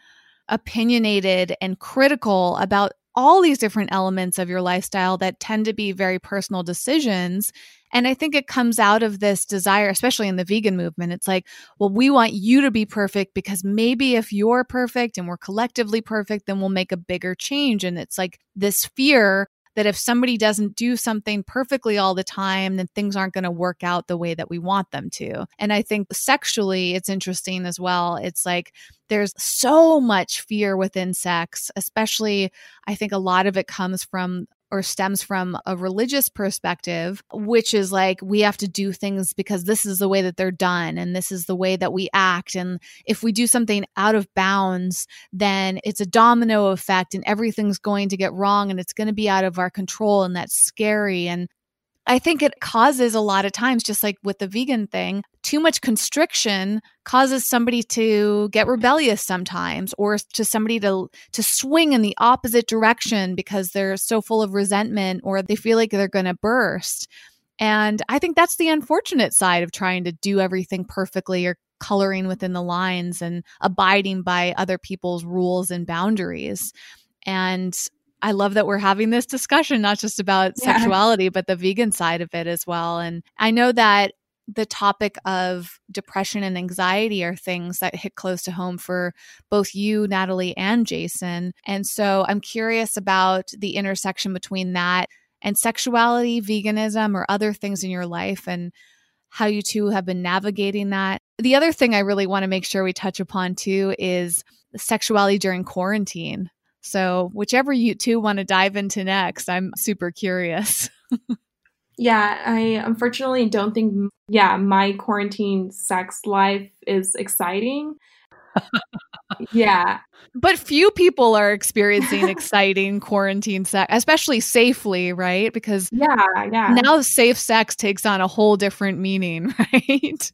opinionated and critical about all these different elements of your lifestyle that tend to be very personal decisions. And I think it comes out of this desire, especially in the vegan movement. It's like, well, we want you to be perfect because maybe if you're perfect and we're collectively perfect, then we'll make a bigger change. And it's like this fear that if somebody doesn't do something perfectly all the time, then things aren't going to work out the way that we want them to. And I think sexually, it's interesting as well. It's like there's so much fear within sex, especially I think a lot of it comes from or stems from a religious perspective, which is like we have to do things because this is the way that they're done and this is the way that we act. And if we do something out of bounds, then it's a domino effect and everything's going to get wrong and it's going to be out of our control. And that's scary. And I think it causes a lot of times, just like with the vegan thing, too much constriction causes somebody to get rebellious sometimes or to somebody to to swing in the opposite direction because they're so full of resentment or they feel like they're going to burst. And I think that's the unfortunate side of trying to do everything perfectly or coloring within the lines and abiding by other people's rules and boundaries. And I love that we're having this discussion, not just about yeah. sexuality, but the vegan side of it as well. And I know that the topic of depression and anxiety are things that hit close to home for both you, Natalie, and Jason. And so I'm curious about the intersection between that and sexuality, veganism, or other things in your life and how you two have been navigating that. The other thing I really want to make sure we touch upon too is sexuality during quarantine. So, whichever you two want to dive into next, I'm super curious. yeah, I unfortunately don't think, yeah, my quarantine sex life is exciting. yeah. But few people are experiencing exciting quarantine sex, especially safely, right? Because yeah, yeah. Now safe sex takes on a whole different meaning, right?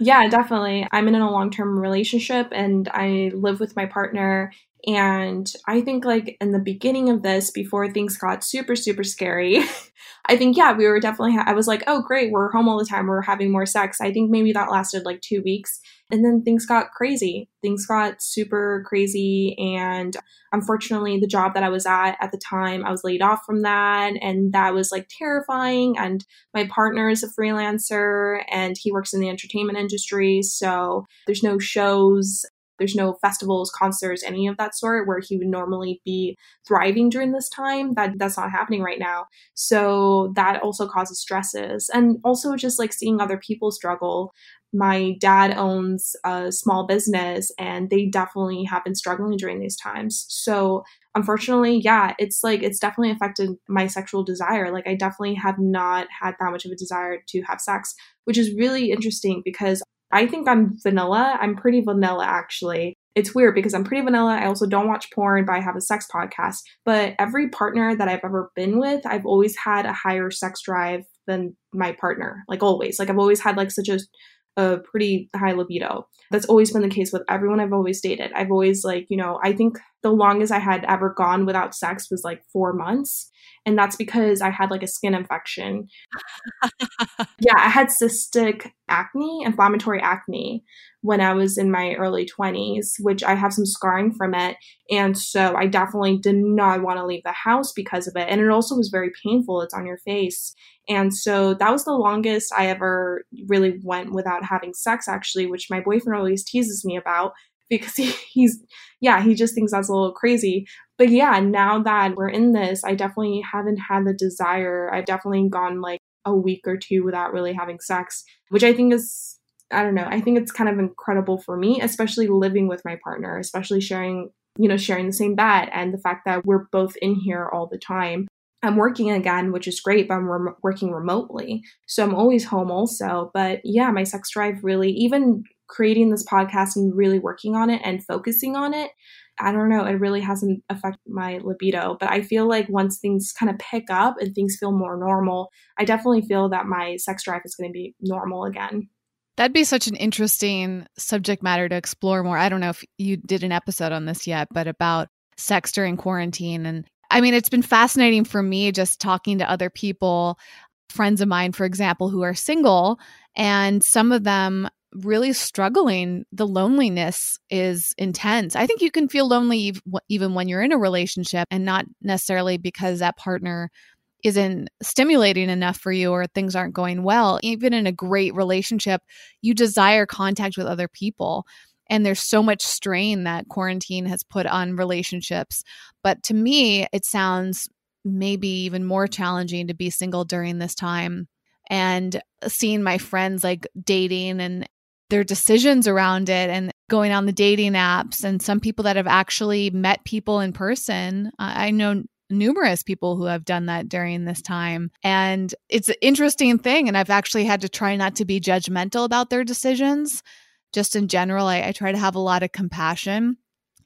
Yeah, definitely. I'm in a long-term relationship and I live with my partner and I think, like, in the beginning of this, before things got super, super scary, I think, yeah, we were definitely, ha- I was like, oh, great, we're home all the time, we're having more sex. I think maybe that lasted like two weeks. And then things got crazy. Things got super crazy. And unfortunately, the job that I was at at the time, I was laid off from that. And that was like terrifying. And my partner is a freelancer and he works in the entertainment industry. So there's no shows there's no festivals, concerts, any of that sort where he would normally be thriving during this time. That that's not happening right now. So that also causes stresses. And also just like seeing other people struggle. My dad owns a small business and they definitely have been struggling during these times. So unfortunately, yeah, it's like it's definitely affected my sexual desire. Like I definitely have not had that much of a desire to have sex, which is really interesting because I think I'm vanilla. I'm pretty vanilla, actually. It's weird because I'm pretty vanilla. I also don't watch porn, but I have a sex podcast. But every partner that I've ever been with, I've always had a higher sex drive than my partner. Like always. Like I've always had like such a a pretty high libido. That's always been the case with everyone I've always dated. I've always like, you know, I think the longest I had ever gone without sex was like 4 months and that's because I had like a skin infection. yeah, I had cystic acne, inflammatory acne when I was in my early 20s, which I have some scarring from it. And so I definitely did not want to leave the house because of it. And it also was very painful. It's on your face. And so that was the longest I ever really went without having sex, actually, which my boyfriend always teases me about because he, he's, yeah, he just thinks that's a little crazy. But yeah, now that we're in this, I definitely haven't had the desire. I've definitely gone like a week or two without really having sex, which I think is I don't know. I think it's kind of incredible for me, especially living with my partner, especially sharing, you know, sharing the same bed and the fact that we're both in here all the time. I'm working again, which is great, but I'm working remotely. So I'm always home also. But yeah, my sex drive really, even creating this podcast and really working on it and focusing on it, I don't know, it really hasn't affected my libido. But I feel like once things kind of pick up and things feel more normal, I definitely feel that my sex drive is going to be normal again. That'd be such an interesting subject matter to explore more. I don't know if you did an episode on this yet, but about sex during quarantine. And I mean, it's been fascinating for me just talking to other people, friends of mine, for example, who are single, and some of them really struggling. The loneliness is intense. I think you can feel lonely even when you're in a relationship and not necessarily because that partner isn't stimulating enough for you or things aren't going well, even in a great relationship, you desire contact with other people. And there's so much strain that quarantine has put on relationships. But to me, it sounds maybe even more challenging to be single during this time. And seeing my friends like dating and their decisions around it and going on the dating apps and some people that have actually met people in person. I know numerous people who have done that during this time. And it's an interesting thing. And I've actually had to try not to be judgmental about their decisions. Just in general, I, I try to have a lot of compassion,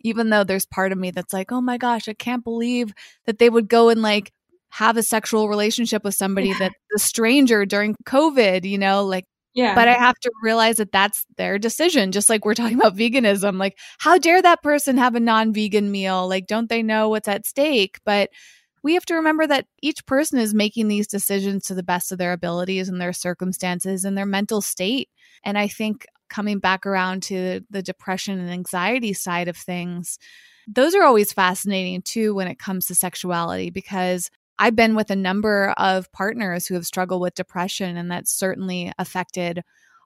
even though there's part of me that's like, oh my gosh, I can't believe that they would go and like have a sexual relationship with somebody yeah. that the stranger during COVID, you know, like yeah. But I have to realize that that's their decision. Just like we're talking about veganism. Like, how dare that person have a non vegan meal? Like, don't they know what's at stake? But we have to remember that each person is making these decisions to the best of their abilities and their circumstances and their mental state. And I think coming back around to the depression and anxiety side of things, those are always fascinating too when it comes to sexuality because I've been with a number of partners who have struggled with depression, and that's certainly affected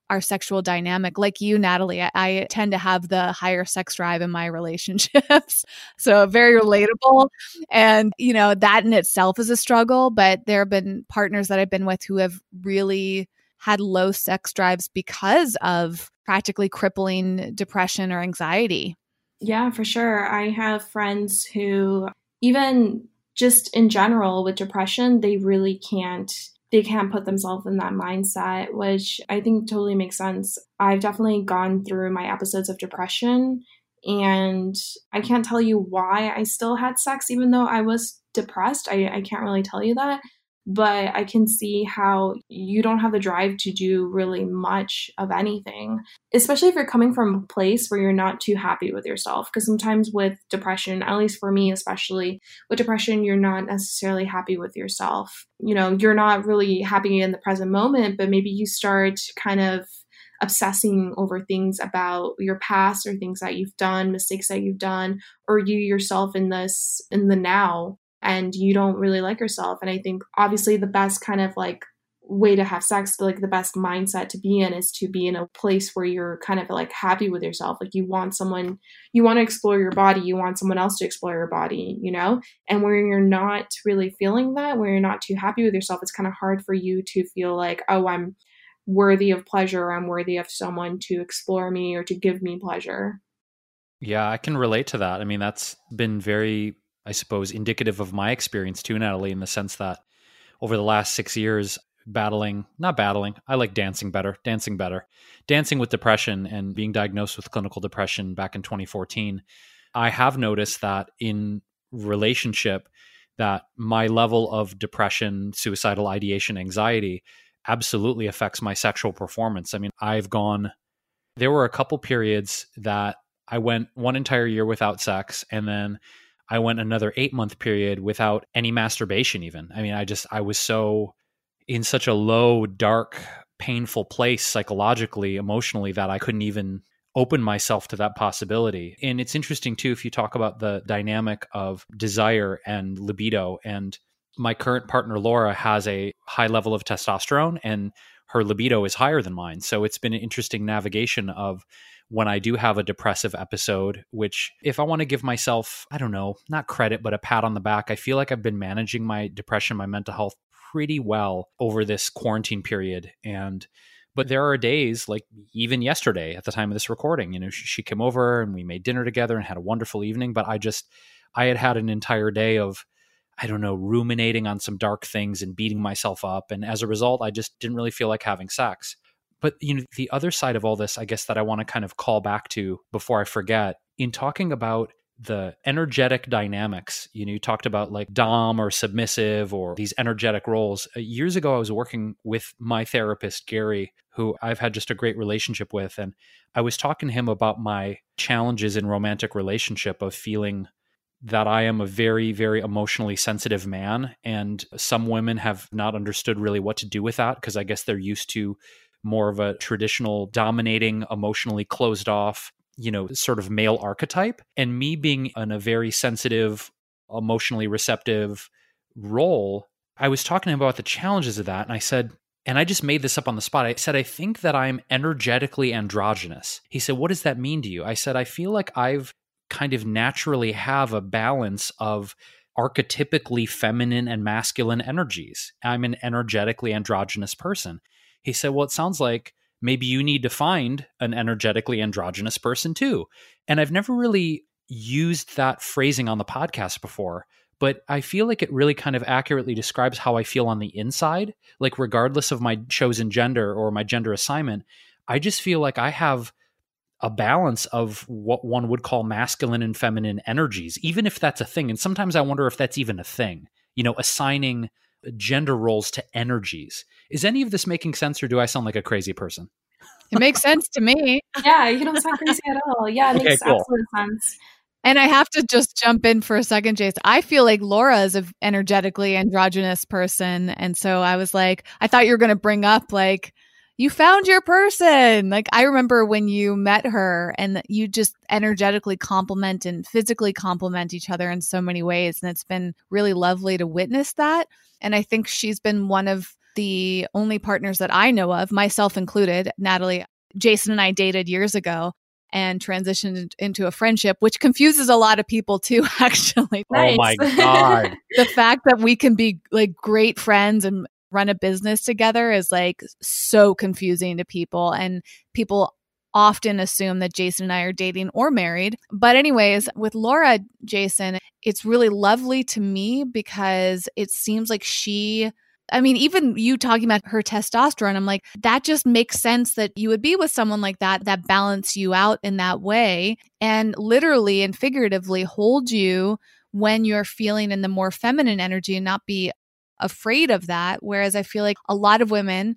our sexual dynamic. Like you, Natalie, I, I tend to have the higher sex drive in my relationships. so very mm-hmm. relatable. And, you know, that in itself is a struggle, but there have been partners that I've been with who have really had low sex drives because of practically crippling depression or anxiety. Yeah, for sure. I have friends who even just in general with depression, they really can't they can't put themselves in that mindset, which I think totally makes sense. I've definitely gone through my episodes of depression and I can't tell you why I still had sex even though I was depressed. I, I can't really tell you that but I can see how you don't have the drive to do really much of anything, especially if you're coming from a place where you're not too happy with yourself. Because sometimes with depression, at least for me, especially with depression, you're not necessarily happy with yourself. You know, you're not really happy in the present moment, but maybe you start kind of obsessing over things about your past or things that you've done mistakes that you've done or you yourself in this in the now and you don't really like yourself. And I think obviously the best kind of like way to have sex, like the best mindset to be in is to be in a place where you're kind of like happy with yourself. Like you want someone, you want to explore your body, you want someone else to explore your body, you know? And where you're not really feeling that, where you're not too happy with yourself, it's kind of hard for you to feel like, oh, I'm worthy of pleasure, or I'm worthy of someone to explore me or to give me pleasure. Yeah, I can relate to that. I mean, that's been very I suppose, indicative of my experience too, Natalie, in the sense that over the last six years, battling, not battling, I like dancing better, dancing better, dancing with depression and being diagnosed with clinical depression back in 2014, I have noticed that in relationship, that my level of depression, suicidal ideation, anxiety absolutely affects my sexual performance. I mean, I've gone, there were a couple periods that I went one entire year without sex and then I went another eight month period without any masturbation, even. I mean, I just, I was so in such a low, dark, painful place psychologically, emotionally, that I couldn't even open myself to that possibility. And it's interesting too, if you talk about the dynamic of desire and libido. And my current partner, Laura, has a high level of testosterone and her libido is higher than mine. So it's been an interesting navigation of when I do have a depressive episode, which if I want to give myself, I don't know, not credit, but a pat on the back, I feel like I've been managing my depression, my mental health pretty well over this quarantine period. And but there are days like even yesterday at the time of this recording, you know, she, came over and we made dinner together and had a wonderful evening. But I just, I had had an entire day of, I don't know, ruminating on some dark things and beating myself up. And as a result, I just didn't really feel like having sex. But you know, the other side of all this, I guess that I want to kind of call back to before I forget, in talking about the energetic dynamics. You know, you talked about like Dom or submissive or these energetic roles. Uh, years ago, I was working with my therapist, Gary, who I've had just a great relationship with. And I was talking to him about my challenges in romantic relationship of feeling that I am a very, very emotionally sensitive man. And some women have not understood really what to do with that because I guess they're used to more of a traditional dominating, emotionally closed off you know, sort of male archetype. And me being in a very sensitive, emotionally receptive role, I was talking about the challenges of that. And I said, and I just made this up on the spot. I said, I think that I'm energetically androgynous. He said, What does that mean to you? I said, I feel like I've kind of naturally have a balance of archetypically feminine and masculine energies. I'm an energetically androgynous person. He said, Well, it sounds like maybe you need to find an energetically androgynous person too. And I've never really used that phrasing on the podcast before, but I feel like it really kind of accurately describes how I feel on the inside. Like, regardless of my chosen gender or my gender assignment, I just feel like I have a balance of what one would call masculine and feminine energies, even if that's a thing. And sometimes I wonder if that's even a thing, you know, assigning gender roles to energies. Is any of this making sense, or do I sound like a crazy person? It makes sense to me. Yeah, you don't sound crazy at all. Yeah, it okay, makes cool. absolute sense. And I have to just jump in for a second, Jace. I feel like Laura is an energetically androgynous person. And so I was like, I thought you were going to bring up, like, you found your person. Like, I remember when you met her and you just energetically complement and physically complement each other in so many ways. And it's been really lovely to witness that. And I think she's been one of the only partners that I know of, myself included, Natalie, Jason and I dated years ago and transitioned into a friendship, which confuses a lot of people too, actually. Nice. Oh my God. the fact that we can be like great friends and run a business together is like so confusing to people. And people often assume that Jason and I are dating or married. But, anyways, with Laura, Jason, it's really lovely to me because it seems like she I mean, even you talking about her testosterone, I'm like, that just makes sense that you would be with someone like that, that balance you out in that way and literally and figuratively hold you when you're feeling in the more feminine energy and not be afraid of that. Whereas I feel like a lot of women,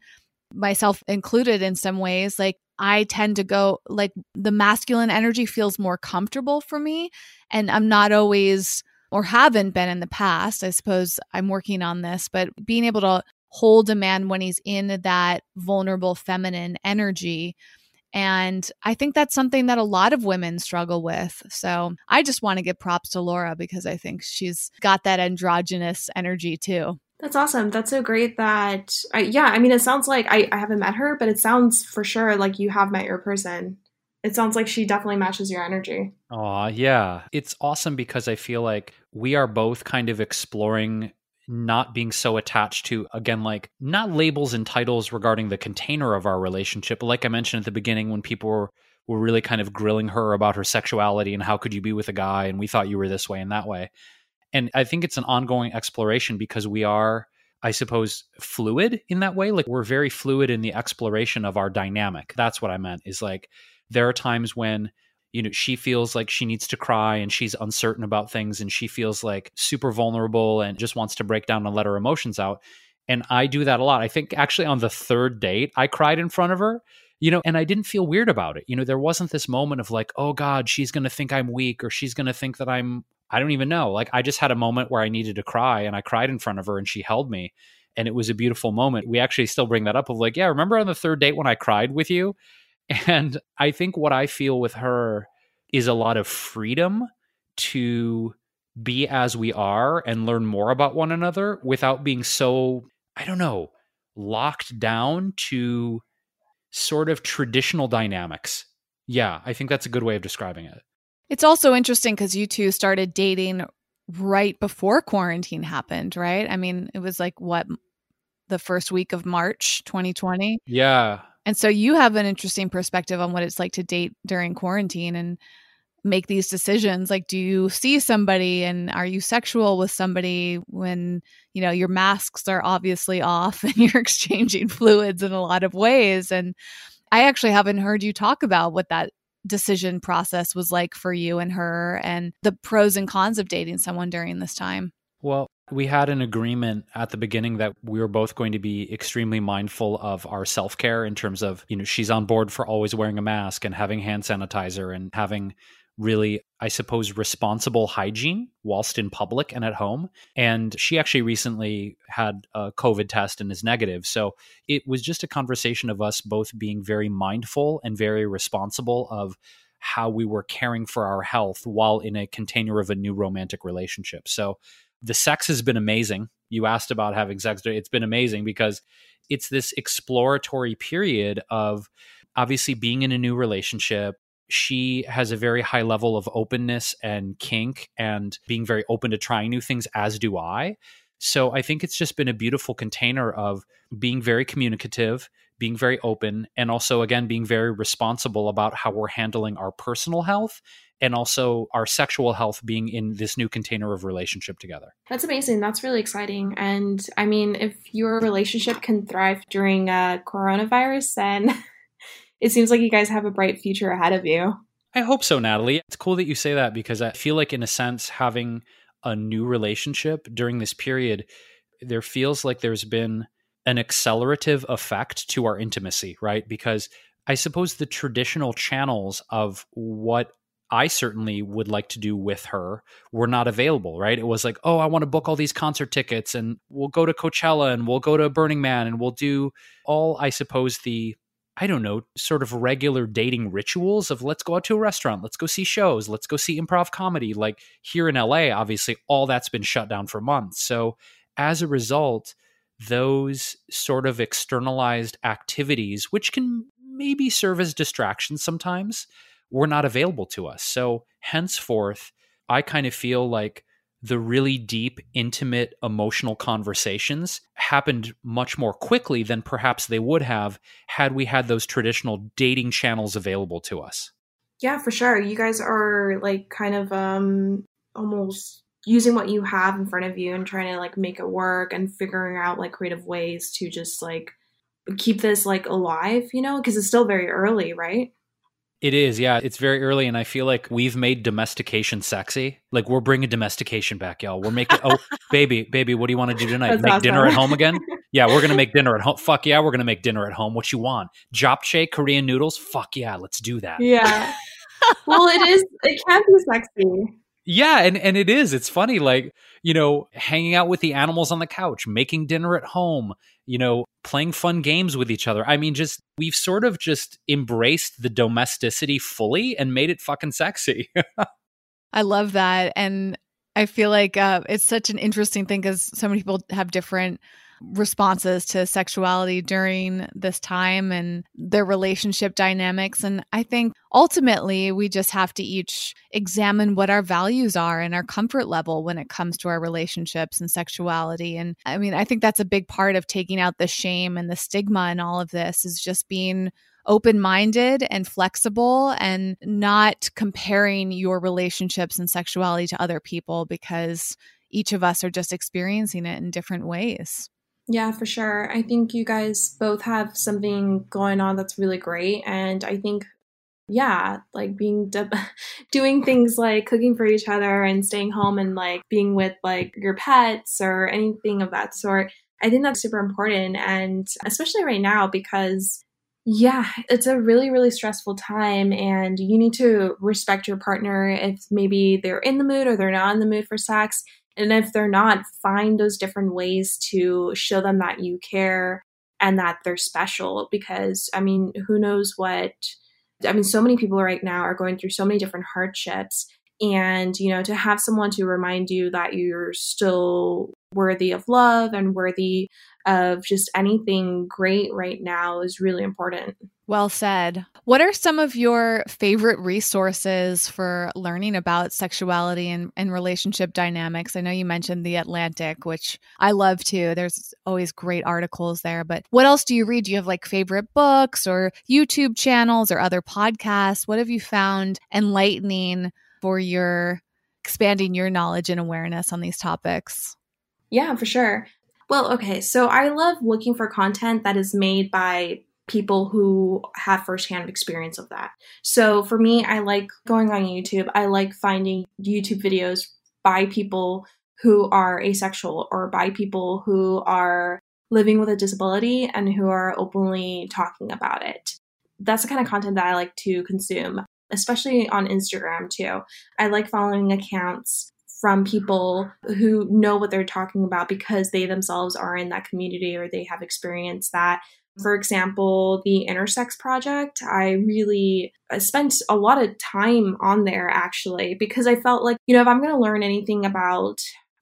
myself included in some ways, like I tend to go like the masculine energy feels more comfortable for me. And I'm not always or haven't been in the past. I suppose I'm working on this, but being able to hold a man when he's in that vulnerable feminine energy. And I think that's something that a lot of women struggle with. So I just want to give props to Laura because I think she's got that androgynous energy too. That's awesome. That's so great that, I, yeah, I mean, it sounds like I, I haven't met her, but it sounds for sure like you have met your person it sounds like she definitely matches your energy. Aw, yeah. It's awesome because I feel like we are both kind of exploring not being so attached to, again, like not labels and titles regarding the container of our relationship. Like I mentioned at the beginning, when people were, were really kind of grilling her about her sexuality and how could you be with a guy and we thought you were this way and that way. And I think it's an ongoing exploration because we are. I suppose, fluid in that way. Like we're very fluid in the exploration of our dynamic. That's what I meant is like there are times when you know she feels like she needs to cry and she's uncertain about things and she feels like super vulnerable and just wants to break down and let her emotions out and i do that a lot i think actually on the third date i cried in front of her you know and i didn't feel weird about it you know there wasn't this moment of like oh god she's going to think i'm weak or she's going to think that i'm i don't even know like i just had a moment where i needed to cry and i cried in front of her and she held me and it was a beautiful moment we actually still bring that up of like yeah remember on the third date when i cried with you and I think what I feel with her is a lot of freedom to be as we are and learn more about one another without being so, I don't know, locked down to sort of traditional dynamics. Yeah, I think that's a good way of describing it. It's also interesting because you two started dating right before quarantine happened, right? I mean, it was like what the first week of March 2020. Yeah. And so you have an interesting perspective on what it's like to date during quarantine and make these decisions like do you see somebody and are you sexual with somebody when you know your masks are obviously off and you're exchanging fluids in a lot of ways and i actually haven't heard you talk about what that decision process was like for you and her and the pros and cons of dating someone during this time? Well we had an agreement at the beginning that we were both going to be extremely mindful of our self-care in terms of you know she's on board for always wearing a mask and having hand sanitizer and having really, I suppose, responsible hygiene whilst in public and at home. And she actually recently had a COVID test and is negative. So it was just a conversation of us both being very mindful and very responsible of how we were caring for our health while in a container of a new romantic relationship. So the sex has been amazing. You asked about having sex. It's been amazing because it's this exploratory period of obviously being in a new relationship, she has a very high level of openness and kink and being very open to trying new things, as do I. So I think it's just been a beautiful container of being very communicative, being very open, and also, again, being very responsible about how we're handling our personal health and also our sexual health being in this new container of relationship together. That's amazing. That's really exciting. And I mean, if your relationship can thrive during uh, coronavirus, then it seems like you guys have a bright future ahead of you. I hope so, Natalie. It's cool that you say that because I feel like, in a sense, having a new relationship during this period, there feels like there's been an accelerative effect to our intimacy, right? Because I suppose the traditional channels of what I certainly would like to do with her were not available, right? It was like, oh, I want to book all these concert tickets and we'll go to Coachella and we'll go to Burning Man and we'll do all, I suppose, the I don't know, sort of regular dating rituals of let's go out to a restaurant, let's go see shows, let's go see improv comedy. Like here in LA, obviously, all that's been shut down for months. So as a result, those sort of externalized activities, which can maybe serve as distractions sometimes, were not available to us. So henceforth, I kind of feel like the really deep, intimate, emotional conversations happened much more quickly than perhaps they would have had we had those traditional dating channels available to us. Yeah, for sure. You guys are like kind of um almost using what you have in front of you and trying to like make it work and figuring out like creative ways to just like keep this like alive, you know, because it's still very early, right? It is, yeah. It's very early, and I feel like we've made domestication sexy. Like we're bringing domestication back, y'all. We're making. oh, baby, baby, what do you want to do tonight? That's make awesome. dinner at home again? Yeah, we're gonna make dinner at home. Fuck yeah, we're gonna make dinner at home. What you want? Japchae, Korean noodles? Fuck yeah, let's do that. Yeah. well, it is. It can be sexy. Yeah, and and it is. It's funny, like you know, hanging out with the animals on the couch, making dinner at home, you know, playing fun games with each other. I mean, just we've sort of just embraced the domesticity fully and made it fucking sexy. I love that. And I feel like uh, it's such an interesting thing because so many people have different responses to sexuality during this time and their relationship dynamics. And I think ultimately we just have to each examine what our values are and our comfort level when it comes to our relationships and sexuality. And I mean, I think that's a big part of taking out the shame and the stigma and all of this is just being open minded and flexible and not comparing your relationships and sexuality to other people because each of us are just experiencing it in different ways. Yeah, for sure. I think you guys both have something going on that's really great. And I think, yeah, like being doing things like cooking for each other and staying home and like being with like your pets or anything of that sort. I think that's super important. And especially right now, because yeah, it's a really, really stressful time, and you need to respect your partner if maybe they're in the mood or they're not in the mood for sex. And if they're not, find those different ways to show them that you care and that they're special. Because, I mean, who knows what, I mean, so many people right now are going through so many different hardships. And, you know, to have someone to remind you that you're still worthy of love and worthy of just anything great right now is really important. Well said. What are some of your favorite resources for learning about sexuality and, and relationship dynamics? I know you mentioned The Atlantic, which I love too. There's always great articles there. But what else do you read? Do you have like favorite books or YouTube channels or other podcasts? What have you found enlightening for your expanding your knowledge and awareness on these topics? Yeah, for sure. Well, okay. So I love looking for content that is made by people who have firsthand experience of that. So for me, I like going on YouTube. I like finding YouTube videos by people who are asexual or by people who are living with a disability and who are openly talking about it. That's the kind of content that I like to consume, especially on Instagram too. I like following accounts from people who know what they're talking about because they themselves are in that community or they have experienced that. For example, the Intersex Project, I really spent a lot of time on there actually because I felt like, you know, if I'm going to learn anything about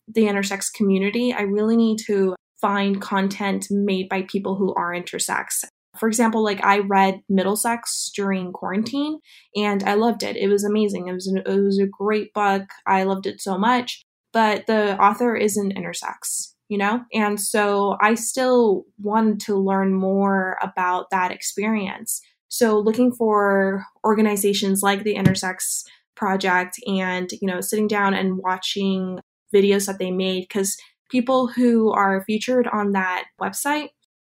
the intersex community, I really need to find content made by people who are intersex. For example, like I read Middlesex during quarantine and I loved it. It was amazing. It was, an, it was a great book. I loved it so much. But the author isn't intersex, you know? And so I still wanted to learn more about that experience. So looking for organizations like the Intersex Project and, you know, sitting down and watching videos that they made because people who are featured on that website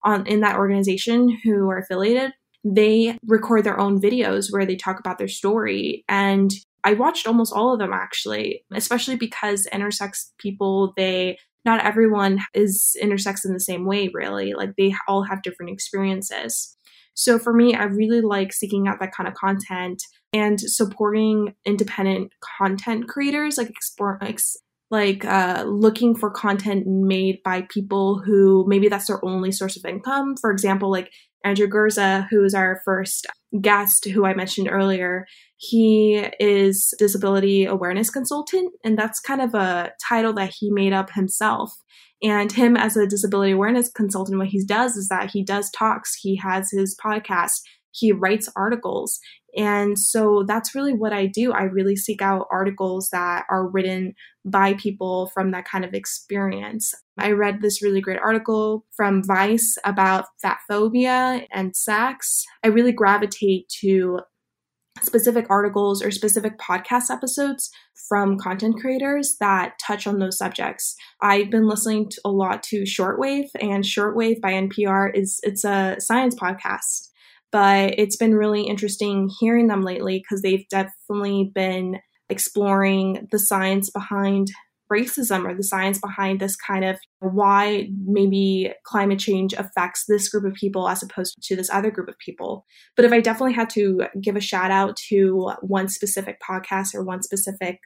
on in that organization who are affiliated, they record their own videos where they talk about their story. And I watched almost all of them actually, especially because intersex people, they not everyone is intersex in the same way, really. Like they all have different experiences. So for me, I really like seeking out that kind of content and supporting independent content creators, like explore, ex- like uh, looking for content made by people who maybe that's their only source of income. For example, like Andrew Gurza, who is our first guest, who I mentioned earlier, he is disability awareness consultant, and that's kind of a title that he made up himself. And him as a disability awareness consultant, what he does is that he does talks, he has his podcast, he writes articles, and so that's really what I do. I really seek out articles that are written by people from that kind of experience. I read this really great article from Vice about fat phobia and sex. I really gravitate to specific articles or specific podcast episodes from content creators that touch on those subjects. I've been listening to a lot to Shortwave and Shortwave by NPR is it's a science podcast but it's been really interesting hearing them lately because they've definitely been exploring the science behind racism or the science behind this kind of why maybe climate change affects this group of people as opposed to this other group of people. But if I definitely had to give a shout out to one specific podcast or one specific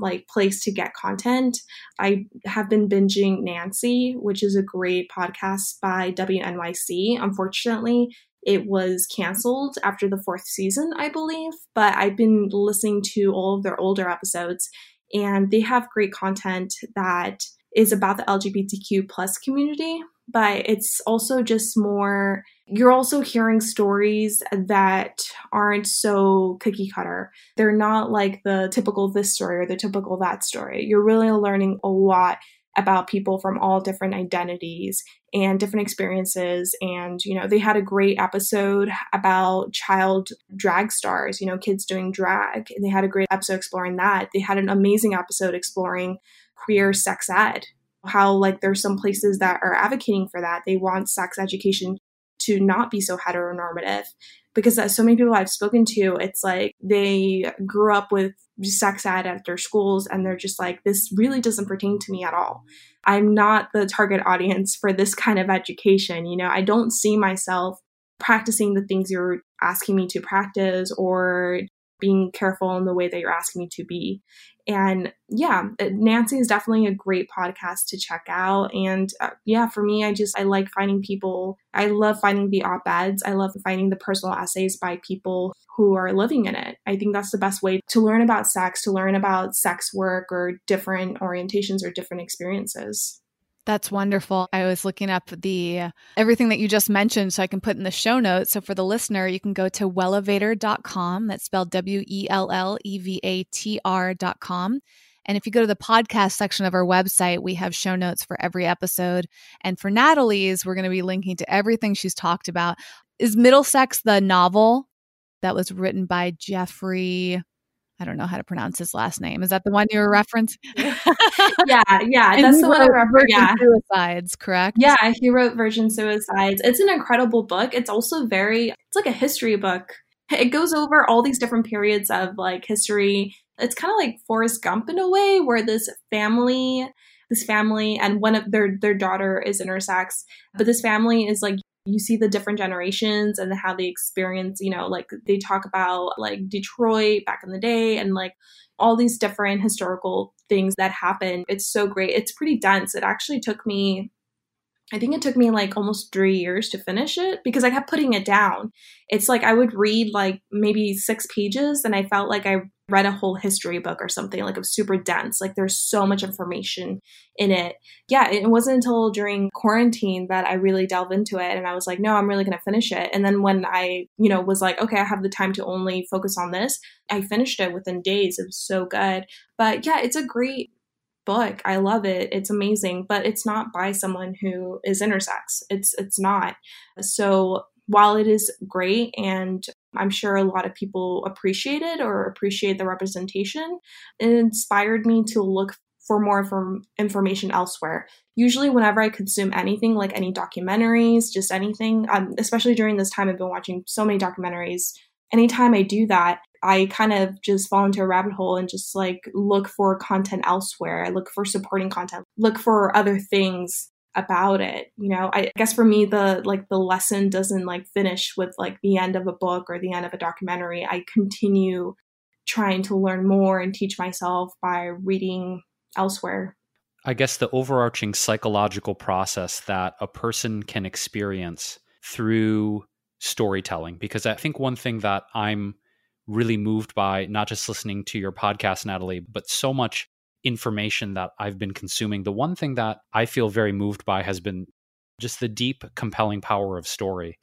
like place to get content. I have been binging Nancy, which is a great podcast by WNYC. Unfortunately, it was canceled after the fourth season, I believe, but I've been listening to all of their older episodes and they have great content that is about the LGBTQ plus community, but it's also just more you're also hearing stories that aren't so cookie cutter. They're not like the typical this story or the typical that story. You're really learning a lot about people from all different identities and different experiences. And you know they had a great episode about child drag stars you know kids doing drag. And they had a great episode exploring that. They had an amazing episode exploring queer sex ed how like there's some places that are advocating for that. They want sex education to not be so heteronormative because so many people I've spoken to, it's like they grew up with sex ed at their schools and they're just like, this really doesn't pertain to me at all. I'm not the target audience for this kind of education. You know, I don't see myself practicing the things you're asking me to practice or being careful in the way that you're asking me to be. And yeah, uh, Nancy is definitely a great podcast to check out. And uh, yeah, for me, I just, I like finding people, I love finding the op eds. I love finding the personal essays by people who are living in it. I think that's the best way to learn about sex, to learn about sex work or different orientations or different experiences. That's wonderful. I was looking up the everything that you just mentioned so I can put in the show notes. So for the listener, you can go to wellevatr.com. That's spelled W E L L E V A T R.com. And if you go to the podcast section of our website, we have show notes for every episode. And for Natalie's, we're going to be linking to everything she's talked about. Is Middlesex the novel that was written by Jeffrey? I don't know how to pronounce his last name. Is that the one you were referencing? yeah, yeah, that's the one I referenced. Yeah, Suicides, correct? Yeah, he wrote Virgin Suicides. It's an incredible book. It's also very. It's like a history book. It goes over all these different periods of like history. It's kind of like Forrest Gump in a way, where this family, this family, and one of their their daughter is intersex, but this family is like you see the different generations and how they experience, you know, like they talk about like Detroit back in the day and like all these different historical things that happened. It's so great. It's pretty dense. It actually took me I think it took me like almost three years to finish it because I kept putting it down. It's like I would read like maybe six pages and I felt like I read a whole history book or something. Like was super dense. Like there's so much information in it. Yeah, it wasn't until during quarantine that I really delved into it and I was like, no, I'm really going to finish it. And then when I, you know, was like, okay, I have the time to only focus on this, I finished it within days. It was so good. But yeah, it's a great book. I love it. It's amazing, but it's not by someone who is intersex. It's it's not. So while it is great and I'm sure a lot of people appreciate it or appreciate the representation, it inspired me to look for more from information elsewhere. Usually, whenever I consume anything, like any documentaries, just anything, um, especially during this time, I've been watching so many documentaries. Anytime I do that, I kind of just fall into a rabbit hole and just like look for content elsewhere. I look for supporting content, look for other things about it. You know, I guess for me the like the lesson doesn't like finish with like the end of a book or the end of a documentary. I continue trying to learn more and teach myself by reading elsewhere. I guess the overarching psychological process that a person can experience through storytelling because I think one thing that I'm really moved by not just listening to your podcast, Natalie, but so much information that I've been consuming. The one thing that I feel very moved by has been just the deep, compelling power of story.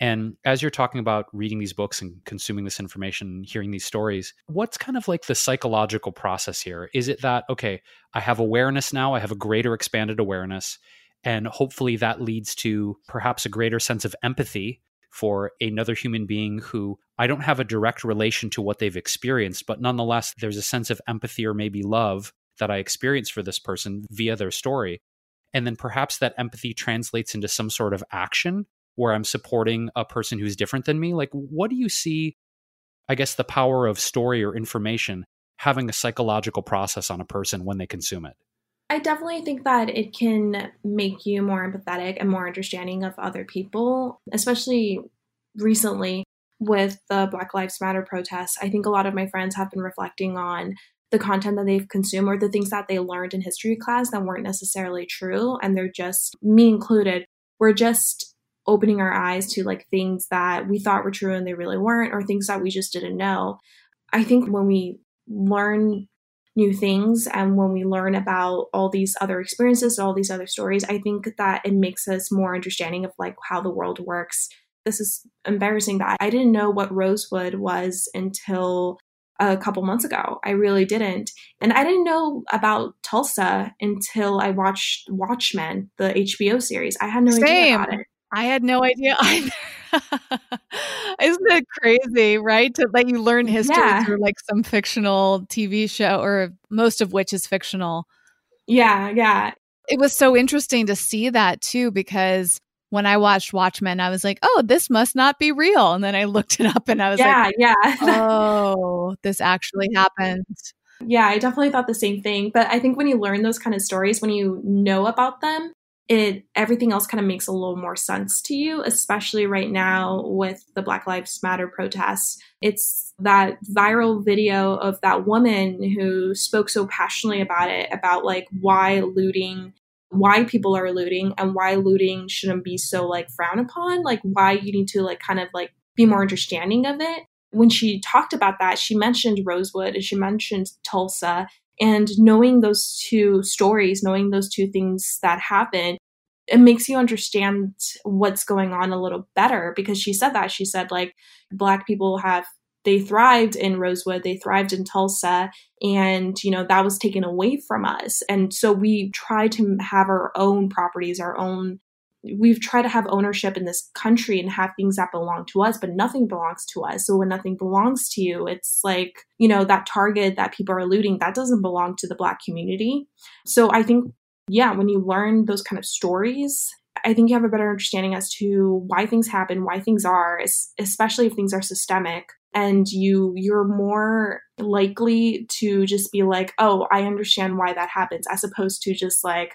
And as you're talking about reading these books and consuming this information, hearing these stories, what's kind of like the psychological process here? Is it that, okay, I have awareness now, I have a greater expanded awareness, and hopefully that leads to perhaps a greater sense of empathy for another human being who I don't have a direct relation to what they've experienced, but nonetheless, there's a sense of empathy or maybe love that I experience for this person via their story. And then perhaps that empathy translates into some sort of action where I'm supporting a person who's different than me. Like, what do you see, I guess, the power of story or information having a psychological process on a person when they consume it? I definitely think that it can make you more empathetic and more understanding of other people, especially recently with the Black Lives Matter protests. I think a lot of my friends have been reflecting on the content that they've consumed or the things that they learned in history class that weren't necessarily true. And they're just, me included, we're just opening our eyes to like things that we thought were true and they really weren't, or things that we just didn't know. I think when we learn new things and when we learn about all these other experiences all these other stories i think that it makes us more understanding of like how the world works. This is embarrassing that i didn't know what rosewood was until a couple months ago. I really didn't. And i didn't know about tulsa until i watched watchmen the hbo series. I had no Same. idea about it. I had no idea either. Isn't it crazy, right? To let you learn history yeah. through like some fictional TV show, or most of which is fictional. Yeah, yeah. It was so interesting to see that too, because when I watched Watchmen, I was like, oh, this must not be real. And then I looked it up and I was yeah, like, yeah. oh, this actually happened. Yeah, I definitely thought the same thing. But I think when you learn those kind of stories, when you know about them, it everything else kind of makes a little more sense to you especially right now with the black lives matter protests. It's that viral video of that woman who spoke so passionately about it about like why looting why people are looting and why looting shouldn't be so like frowned upon like why you need to like kind of like be more understanding of it. When she talked about that she mentioned rosewood and she mentioned tulsa And knowing those two stories, knowing those two things that happen, it makes you understand what's going on a little better because she said that. She said, like, Black people have they thrived in Rosewood, they thrived in Tulsa, and you know that was taken away from us. And so we try to have our own properties, our own we've tried to have ownership in this country and have things that belong to us, but nothing belongs to us. So when nothing belongs to you, it's like, you know, that target that people are looting, that doesn't belong to the Black community. So I think, yeah, when you learn those kind of stories, I think you have a better understanding as to why things happen, why things are, especially if things are systemic and you you're more likely to just be like oh i understand why that happens as opposed to just like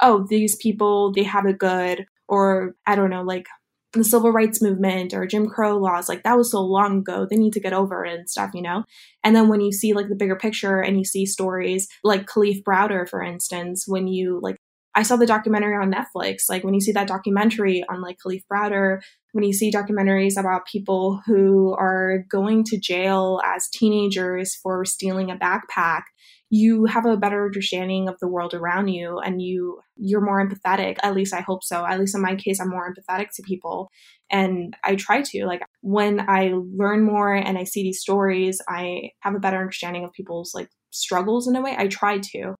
oh these people they have it good or i don't know like the civil rights movement or jim crow laws like that was so long ago they need to get over it and stuff you know and then when you see like the bigger picture and you see stories like Kalief browder for instance when you like I saw the documentary on Netflix. Like when you see that documentary on like Kalief Browder, when you see documentaries about people who are going to jail as teenagers for stealing a backpack, you have a better understanding of the world around you and you you're more empathetic at least i hope so at least in my case i'm more empathetic to people and i try to like when i learn more and i see these stories i have a better understanding of people's like struggles in a way i try to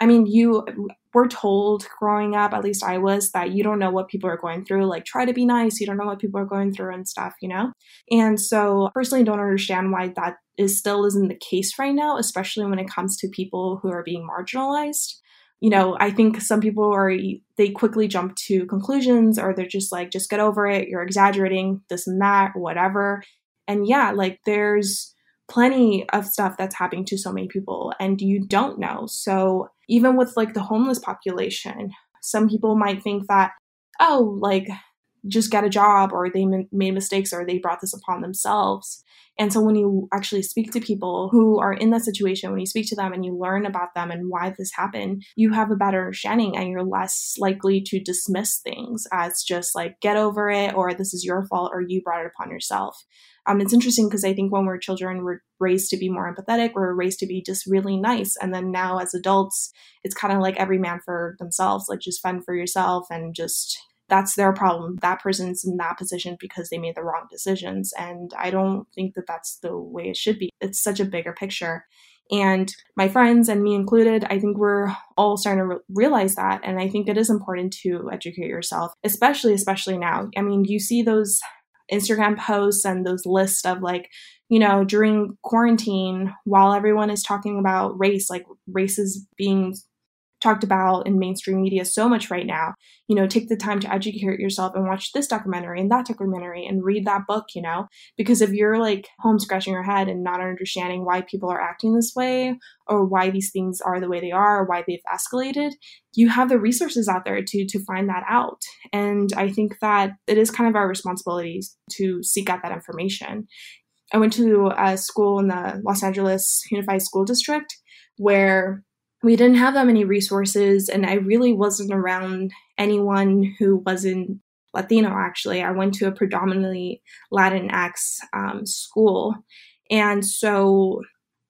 I mean, you were told growing up, at least I was, that you don't know what people are going through. Like, try to be nice. You don't know what people are going through and stuff, you know? And so, personally, don't understand why that is still isn't the case right now, especially when it comes to people who are being marginalized. You know, I think some people are, they quickly jump to conclusions or they're just like, just get over it. You're exaggerating this and that, whatever. And yeah, like, there's, plenty of stuff that's happening to so many people and you don't know. So even with like the homeless population, some people might think that, oh, like just get a job or they made mistakes or they brought this upon themselves. And so when you actually speak to people who are in that situation, when you speak to them and you learn about them and why this happened, you have a better understanding and you're less likely to dismiss things as just like get over it or this is your fault or you brought it upon yourself. Um, it's interesting because I think when we're children, we're raised to be more empathetic, we're raised to be just really nice. And then now as adults, it's kind of like every man for themselves, like just fend for yourself and just that's their problem. That person's in that position because they made the wrong decisions. And I don't think that that's the way it should be. It's such a bigger picture. And my friends and me included, I think we're all starting to re- realize that. And I think it is important to educate yourself, especially, especially now. I mean, you see those Instagram posts and those lists of like, you know, during quarantine, while everyone is talking about race, like race is being talked about in mainstream media so much right now. You know, take the time to educate yourself and watch this documentary and that documentary and read that book, you know, because if you're like home scratching your head and not understanding why people are acting this way or why these things are the way they are or why they've escalated, you have the resources out there to to find that out. And I think that it is kind of our responsibility to seek out that information. I went to a school in the Los Angeles Unified School District where we didn't have that many resources and i really wasn't around anyone who wasn't latino actually. I went to a predominantly latinx um, school. And so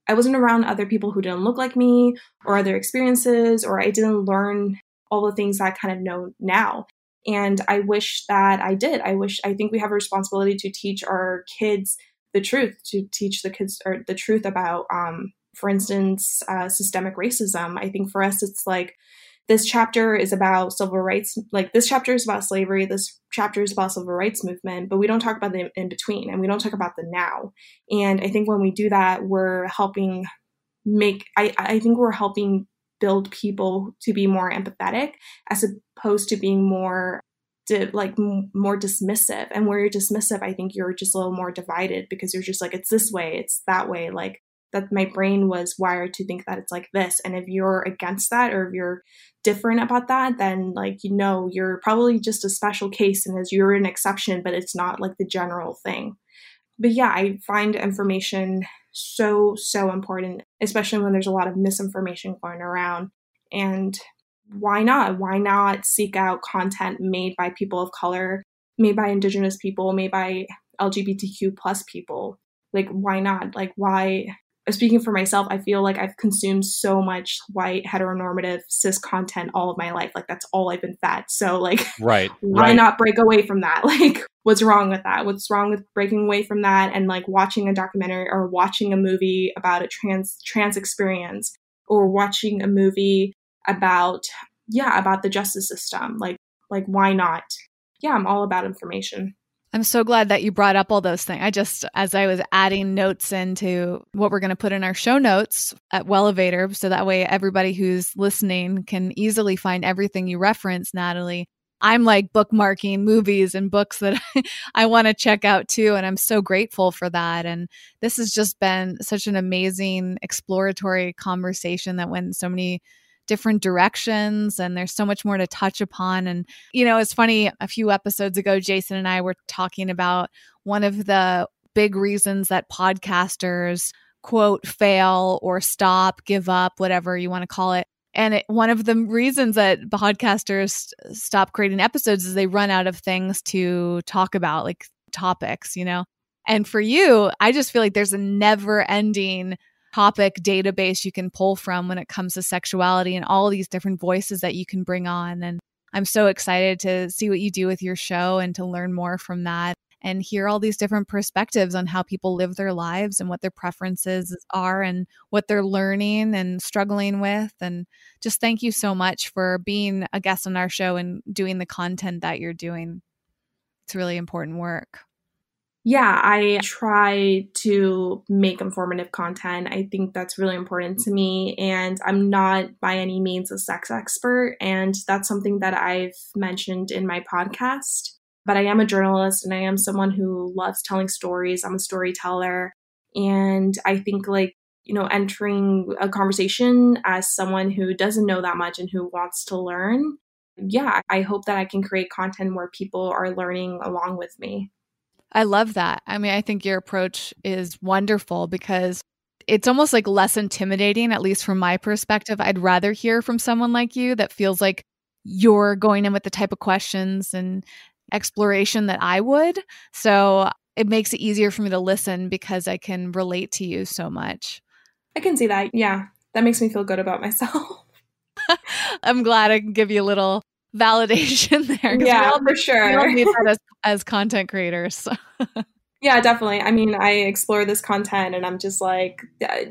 i wasn't around other people who didn't look like me or other experiences or i didn't learn all the things i kind of know now. And i wish that i did. I wish i think we have a responsibility to teach our kids the truth to teach the kids or the truth about um, for instance, uh, systemic racism. I think for us, it's like this chapter is about civil rights. Like this chapter is about slavery. This chapter is about civil rights movement, but we don't talk about the in between and we don't talk about the now. And I think when we do that, we're helping make, I, I think we're helping build people to be more empathetic as opposed to being more like more dismissive and where you're dismissive i think you're just a little more divided because you're just like it's this way it's that way like that my brain was wired to think that it's like this. And if you're against that or if you're different about that then like you know you're probably just a special case and as you're an exception but it's not like the general thing. But yeah i find information so so important especially when there's a lot of misinformation going around. And why not? Why not seek out content made by people of color made by indigenous people made by lgbtq plus people? Like why not? Like why speaking for myself, I feel like I've consumed so much white heteronormative cis content all of my life. Like that's all I've been fed. So like right, why right. not break away from that? Like what's wrong with that? What's wrong with breaking away from that and like watching a documentary or watching a movie about a trans trans experience or watching a movie about yeah, about the justice system. Like like why not? Yeah, I'm all about information. I'm so glad that you brought up all those things. I just, as I was adding notes into what we're going to put in our show notes at Wellevatr, so that way everybody who's listening can easily find everything you reference, Natalie. I'm like bookmarking movies and books that I, I want to check out too. And I'm so grateful for that. And this has just been such an amazing exploratory conversation that went so many different directions and there's so much more to touch upon and you know it's funny a few episodes ago Jason and I were talking about one of the big reasons that podcasters quote fail or stop give up whatever you want to call it and it, one of the reasons that podcasters stop creating episodes is they run out of things to talk about like topics you know and for you i just feel like there's a never ending topic database you can pull from when it comes to sexuality and all these different voices that you can bring on. And I'm so excited to see what you do with your show and to learn more from that and hear all these different perspectives on how people live their lives and what their preferences are and what they're learning and struggling with. And just thank you so much for being a guest on our show and doing the content that you're doing. It's really important work yeah, I try to make informative content. I think that's really important to me. And I'm not by any means a sex expert. And that's something that I've mentioned in my podcast. But I am a journalist and I am someone who loves telling stories. I'm a storyteller. And I think, like, you know, entering a conversation as someone who doesn't know that much and who wants to learn, yeah, I hope that I can create content where people are learning along with me. I love that. I mean, I think your approach is wonderful because it's almost like less intimidating, at least from my perspective. I'd rather hear from someone like you that feels like you're going in with the type of questions and exploration that I would. So it makes it easier for me to listen because I can relate to you so much. I can see that. Yeah. That makes me feel good about myself. I'm glad I can give you a little validation there. Yeah, for sure. We all need that as, as content creators. yeah, definitely. I mean, I explore this content and I'm just like,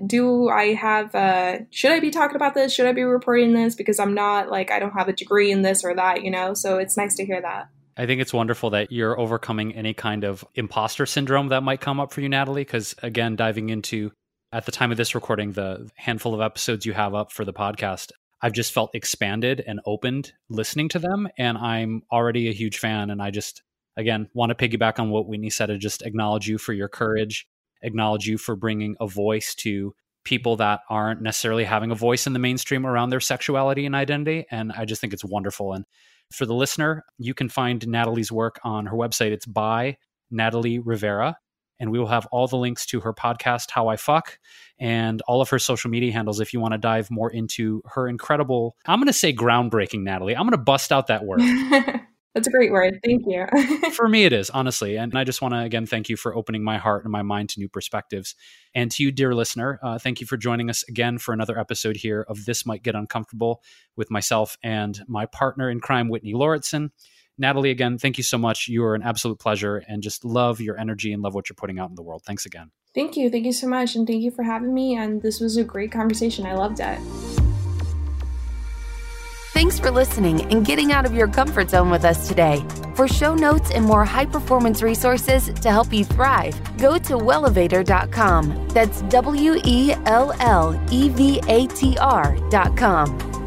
do I have, uh, should I be talking about this? Should I be reporting this? Because I'm not like, I don't have a degree in this or that, you know? So it's nice to hear that. I think it's wonderful that you're overcoming any kind of imposter syndrome that might come up for you, Natalie. Because again, diving into at the time of this recording, the handful of episodes you have up for the podcast, I've just felt expanded and opened listening to them. And I'm already a huge fan. And I just, again, want to piggyback on what Whitney said and just acknowledge you for your courage, acknowledge you for bringing a voice to people that aren't necessarily having a voice in the mainstream around their sexuality and identity. And I just think it's wonderful. And for the listener, you can find Natalie's work on her website. It's by Natalie Rivera and we will have all the links to her podcast, How I Fuck, and all of her social media handles if you want to dive more into her incredible, I'm going to say groundbreaking, Natalie. I'm going to bust out that word. That's a great word. Thank you. for me, it is, honestly. And I just want to, again, thank you for opening my heart and my mind to new perspectives. And to you, dear listener, uh, thank you for joining us again for another episode here of This Might Get Uncomfortable with myself and my partner in crime, Whitney Lauritsen. Natalie, again, thank you so much. You are an absolute pleasure and just love your energy and love what you're putting out in the world. Thanks again. Thank you. Thank you so much. And thank you for having me. And this was a great conversation. I loved it. Thanks for listening and getting out of your comfort zone with us today. For show notes and more high performance resources to help you thrive, go to wellevatr.com. That's W E L L E V A T R.com.